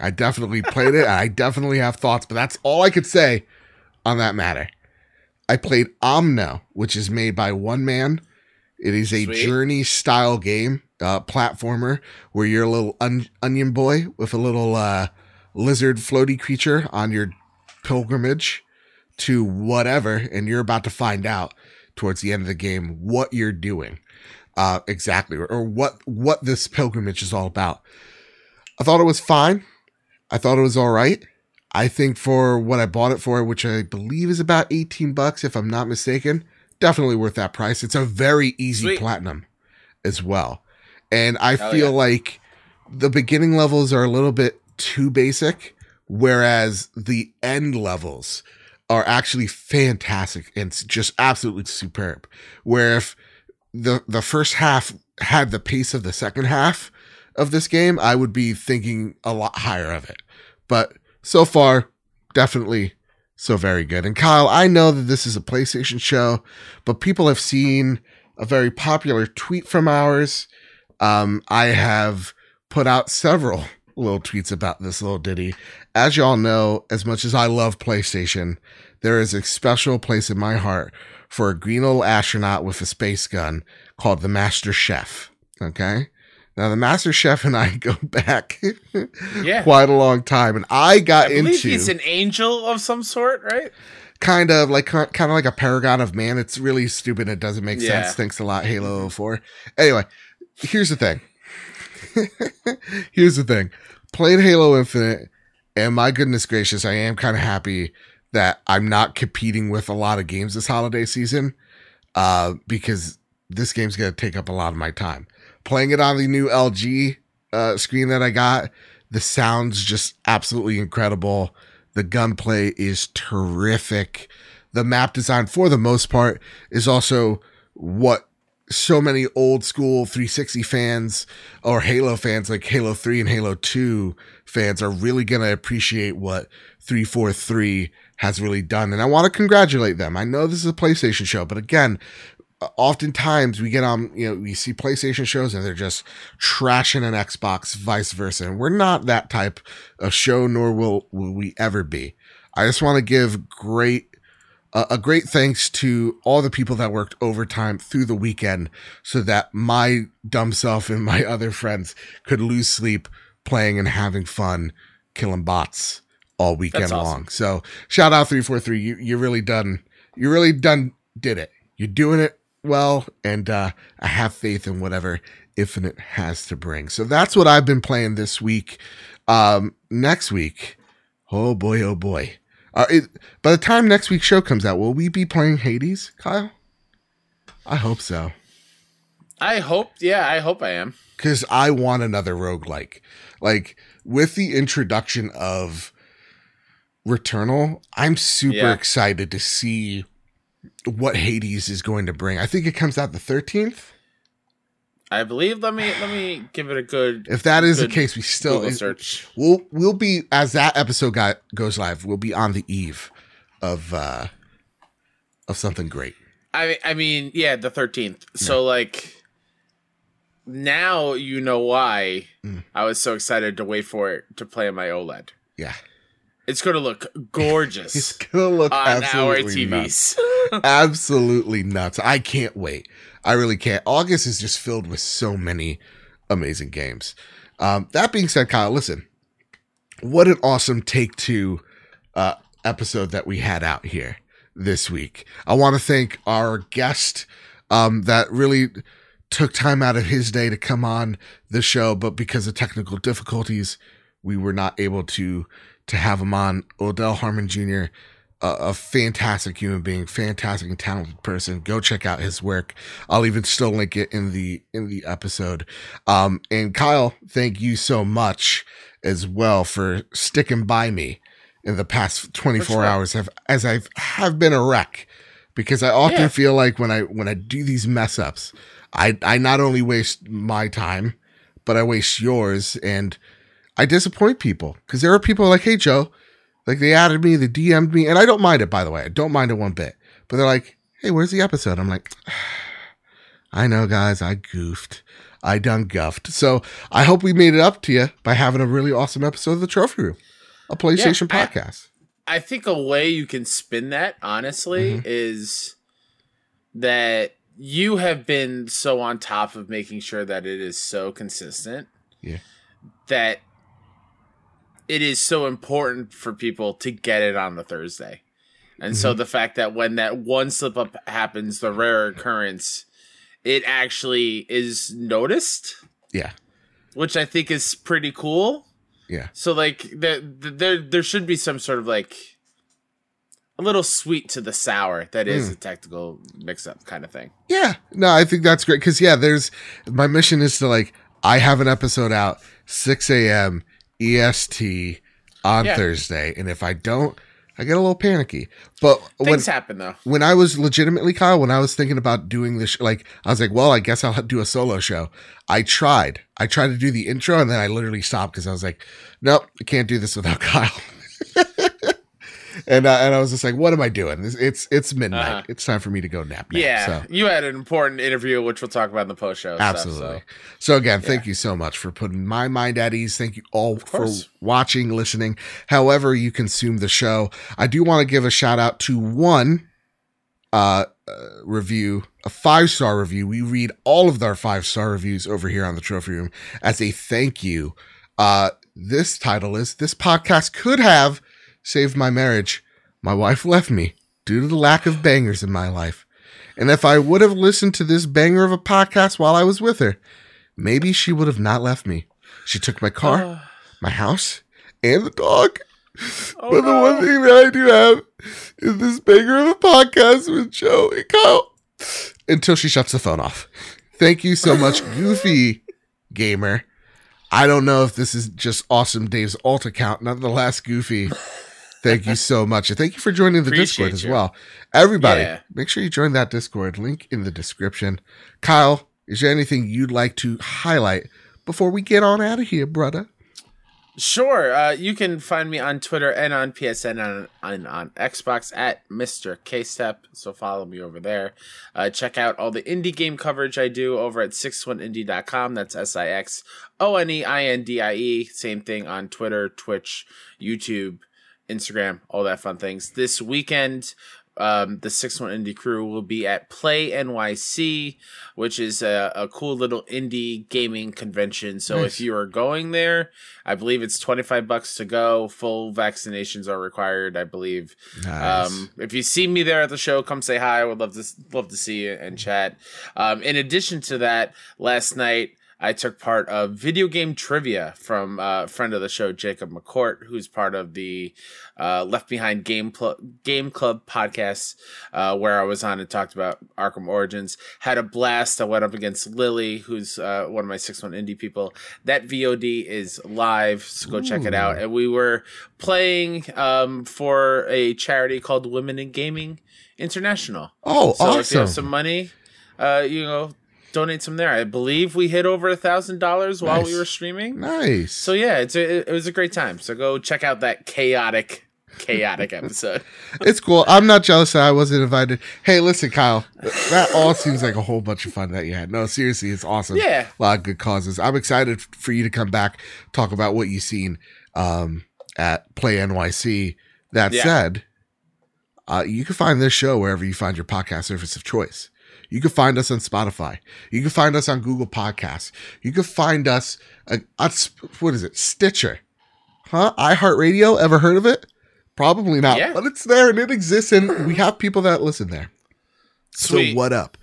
I definitely played it. and I definitely have thoughts, but that's all I could say on that matter. I played Omno, which is made by one man. It is a Sweet. journey style game, uh, platformer, where you're a little on- onion boy with a little uh, lizard floaty creature on your pilgrimage to whatever, and you're about to find out towards the end of the game what you're doing uh, exactly, or, or what what this pilgrimage is all about. I thought it was fine. I thought it was all right. I think for what I bought it for, which I believe is about 18 bucks, if I'm not mistaken, definitely worth that price. It's a very easy Sweet. platinum as well. And I Hell feel yeah. like the beginning levels are a little bit too basic, whereas the end levels are actually fantastic and just absolutely superb. Where if the the first half had the pace of the second half of this game, I would be thinking a lot higher of it. But so far, definitely so very good. And Kyle, I know that this is a PlayStation show, but people have seen a very popular tweet from ours. Um, I have put out several (laughs) little tweets about this little ditty. As y'all know, as much as I love PlayStation, there is a special place in my heart for a green little astronaut with a space gun called the Master Chef. Okay. Now the Master Chef and I (laughs) go back Yeah. quite a long time, and I got I into he's an angel of some sort, right? kind of like kind of like a paragon of man. It's really stupid. It doesn't make Yeah. sense. Thanks a lot, Halo 4. Anyway, here's the thing. (laughs) here's the thing. Played Halo Infinite, and my goodness gracious, I am kind of happy that I'm not competing with a lot of games this holiday season, uh, because this game's gonna take up a lot of my time. Playing it on the new LG uh, screen that I got, the sound's just absolutely incredible. The gunplay is terrific. The map design, for the most part, is also what so many old school 360 fans or Halo fans like Halo 3 and Halo 2 fans are really going to appreciate what 343 has really done. And I want to congratulate them. I know this is a PlayStation show, but again, Uh, oftentimes we get on, you know, we see PlayStation shows and they're just trashing an Xbox, vice versa. And we're not that type of show, nor will, will we ever be. I just want to give great a a great thanks to all the people that worked overtime through the weekend so that my dumb self and my (laughs) other friends could lose sleep playing and having fun killing bots all weekend awesome. long. So shout out 343. You you really done you really done did it. You're doing it well and uh I have faith in whatever Infinite has to bring. So that's what I've been playing this week. Um next week, oh boy, oh boy. Uh, it, by the time next week's show comes out, will we be playing Hades, Kyle? I hope so. I hope. Yeah, I hope I am. Because I want another roguelike. Like, with the introduction of Returnal, I'm super Yeah. excited to see what Hades is going to bring. I think it comes out the 13th. I believe. Let me let me give it a good If that is the case, we still Google search. we'll we'll be as that episode got, goes live, we'll be on the eve of uh of something great. I I mean, yeah, the thirteenth. So like, now you know why Mm. I was so excited to wait for it to play on my OLED. Yeah. It's going to look gorgeous. (laughs) It's gonna look on our absolutely nuts. TVs. (laughs) absolutely nuts. I can't wait. I really can't. August is just filled with so many amazing games. Um, that being said, Kyle, listen, what an awesome take two uh, episode that we had out here this week. I want to thank our guest um, that really took time out of his day to come on the show, but because of technical difficulties, we were not able to to have him on. Odell Harmon Jr., a, a fantastic human being, fantastic and talented person. Go check out his work. I'll even still link it in the in the episode. Um, and Kyle, thank you so much as well for sticking by me in the past 24 sure. hours have as I have been a wreck because I often Yeah. feel like when I when I do these mess ups, I I not only waste my time, but I waste yours and I disappoint people because there are people like, hey Joe, like they added me, they DM'd me, and I don't mind it by the way. I don't mind it one bit. But they're like, hey, where's the episode? I'm like, (sighs) I know, guys, I goofed. I done guffed. So I hope we made it up to you by having a really awesome episode of the Trophy Room, a PlayStation I- podcast. I think a way you can spin that, honestly, Mhm. is that you have been so on top of making sure that it is so consistent. Yeah. That it is so important for people to get it on the Thursday. And so the fact that when that one slip up happens, the rare occurrence, it actually is noticed, Yeah. which I think is pretty cool. Yeah. So like there there there should be some sort of like a little sweet to the sour that is Mm. a technical mix up kind of thing. Yeah. No, I think that's great. Cause yeah, there's my mission is to like I have an episode out 6 a.m. EST on Yeah. Thursday. And if I don't, I get a little panicky. But when Things happen though. when I was legitimately Kyle, when I was thinking about doing this, like I was like, well, I guess I'll do a solo show. I tried, I tried to do the intro, and then I literally stopped because I was like, nope, I can't do this without (laughs) Kyle. And uh, and I was just like, what am I doing? It's it's, it's midnight. Uh-huh. It's time for me to go nap. nap. Yeah, So. you had an important interview, which we'll talk about in the post show. Absolutely. So, again, thank you so much for putting my mind at ease. Thank you all for watching, listening, however you consume the show. I do want to give a shout out to one uh, uh review, a five star review. We read all of our five star reviews over here on the trophy room as a thank you. Uh, this title is This podcast could have saved my marriage. My wife (laughs) left me due to the lack of bangers in my life. And if I would have listened to this banger of a podcast while I was with her, maybe she would have not left me. She took my car, Uh, (sighs) my house, and the dog. oh, but the one thing that I do have is this banger of a podcast with Joe and Kyle until she shuts the phone off. Thank you so much, (laughs) Goofy Gamer. I don't know if this is just awesome Dave's alt account. Nonetheless, Goofy, (laughs) thank you so much. And thank you for joining the Appreciate Discord as you. well. Everybody, Yeah. make sure you join that Discord. Link in the description. Kyle, is there anything you'd like to highlight before we get on out of here, brother? Sure. Uh, you can find me on Twitter and on PSN and on, on Xbox at Mr. K-Step. So follow me over there. Uh, check out all the indie game coverage I do over at 61indie.com. That's S-I-X O-N-E-I-N-D-I-E. Same thing on Twitter, Twitch, YouTube, Instagram, all that fun things. This weekend, um, the 61 Indie crew will be at Play NYC, which is a, a cool little indie gaming convention. So Nice. if you are going there, I believe it's 25 bucks to go. Full vaccinations are required, I believe. Nice. Um, if you see me there at the show, come say hi. I would love to love to see you and chat. Um, in addition to that, last night I took part of video game trivia from a friend of the show, Jacob McCourt, who's part of the uh, Left Behind Game Pl- Game Club podcast, uh, where I was on and talked about Arkham Origins. Had a blast. I went up against Lily, who's uh, one of my six one indie people. That VOD is live, so go check it out. And we were playing um, for a charity called Women in Gaming International. oh, So if you have awesome. some money, uh, you know, donate some there. I believe we hit over a thousand dollars while we were streaming. nice. So yeah, it's a, it was a great time. So go check out that chaotic, chaotic (laughs) episode. it's cool. I'm not jealous that I wasn't invited. Hey, listen, Kyle, that all seems like a whole bunch of fun that you had. No, seriously, it's awesome. Yeah. a lot of good causes. I'm excited for you to come back, talk about what you've seen um, at Play NYC. That Yeah. said, uh, you can find this show wherever you find your podcast service of choice. You can find us on Spotify. You can find us on Google Podcasts. You can find us uh, on what is it? Stitcher, huh? iHeartRadio. Ever heard of it? Probably not, Yeah. but it's there and it exists, and we have people that listen there. Sweet. So what up?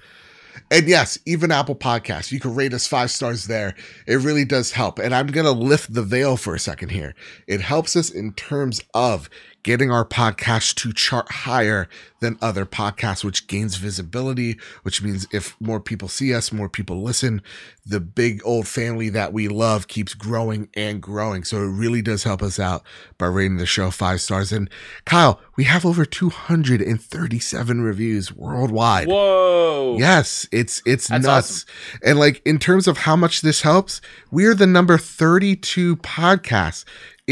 And yes, even Apple Podcasts, you can rate us five stars there. It really does help. And I'm going to lift the veil for a second here. It helps us in terms of getting our podcast to chart higher than other podcasts, which gains visibility, which means if more people see us, more people listen, the big old family that we love keeps growing and growing. So it really does help us out by rating the show five stars. And Kyle, we have over 237 reviews worldwide. Whoa. Yes, it's it's That's nuts. And like in terms of how much this helps, we're the number 32 podcast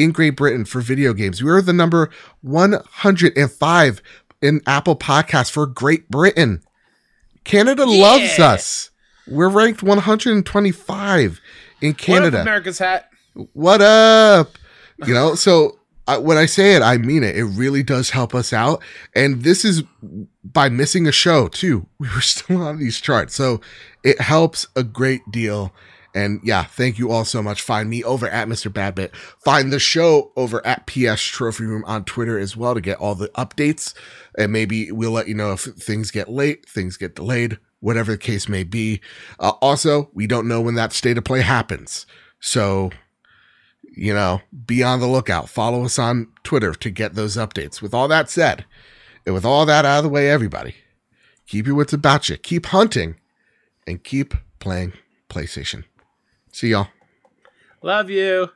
in Great Britain for video games. We're the number 105 in Apple Podcasts for Great Britain. Canada loves us. We're ranked 125 in What up, Canada. America's hat. what up? You know, so I, when I say it, I mean it. It really does help us out. And this is by missing a show too. (laughs) We were still on these charts. So it helps a great deal. And yeah, thank you all so much. Find me over at Mr. Badbit. Find the show over at PS Trophy Room on Twitter as well to get all the updates. And maybe we'll let you know if things get late, things get delayed, whatever the case may be. Uh, also, we don't know when that state of play happens. So you know, be on the lookout. Follow us on Twitter to get those updates. With all that said, and with all that out of the way, everybody, keep your wits about you, keep hunting, and keep playing PlayStation. See y'all. Love you.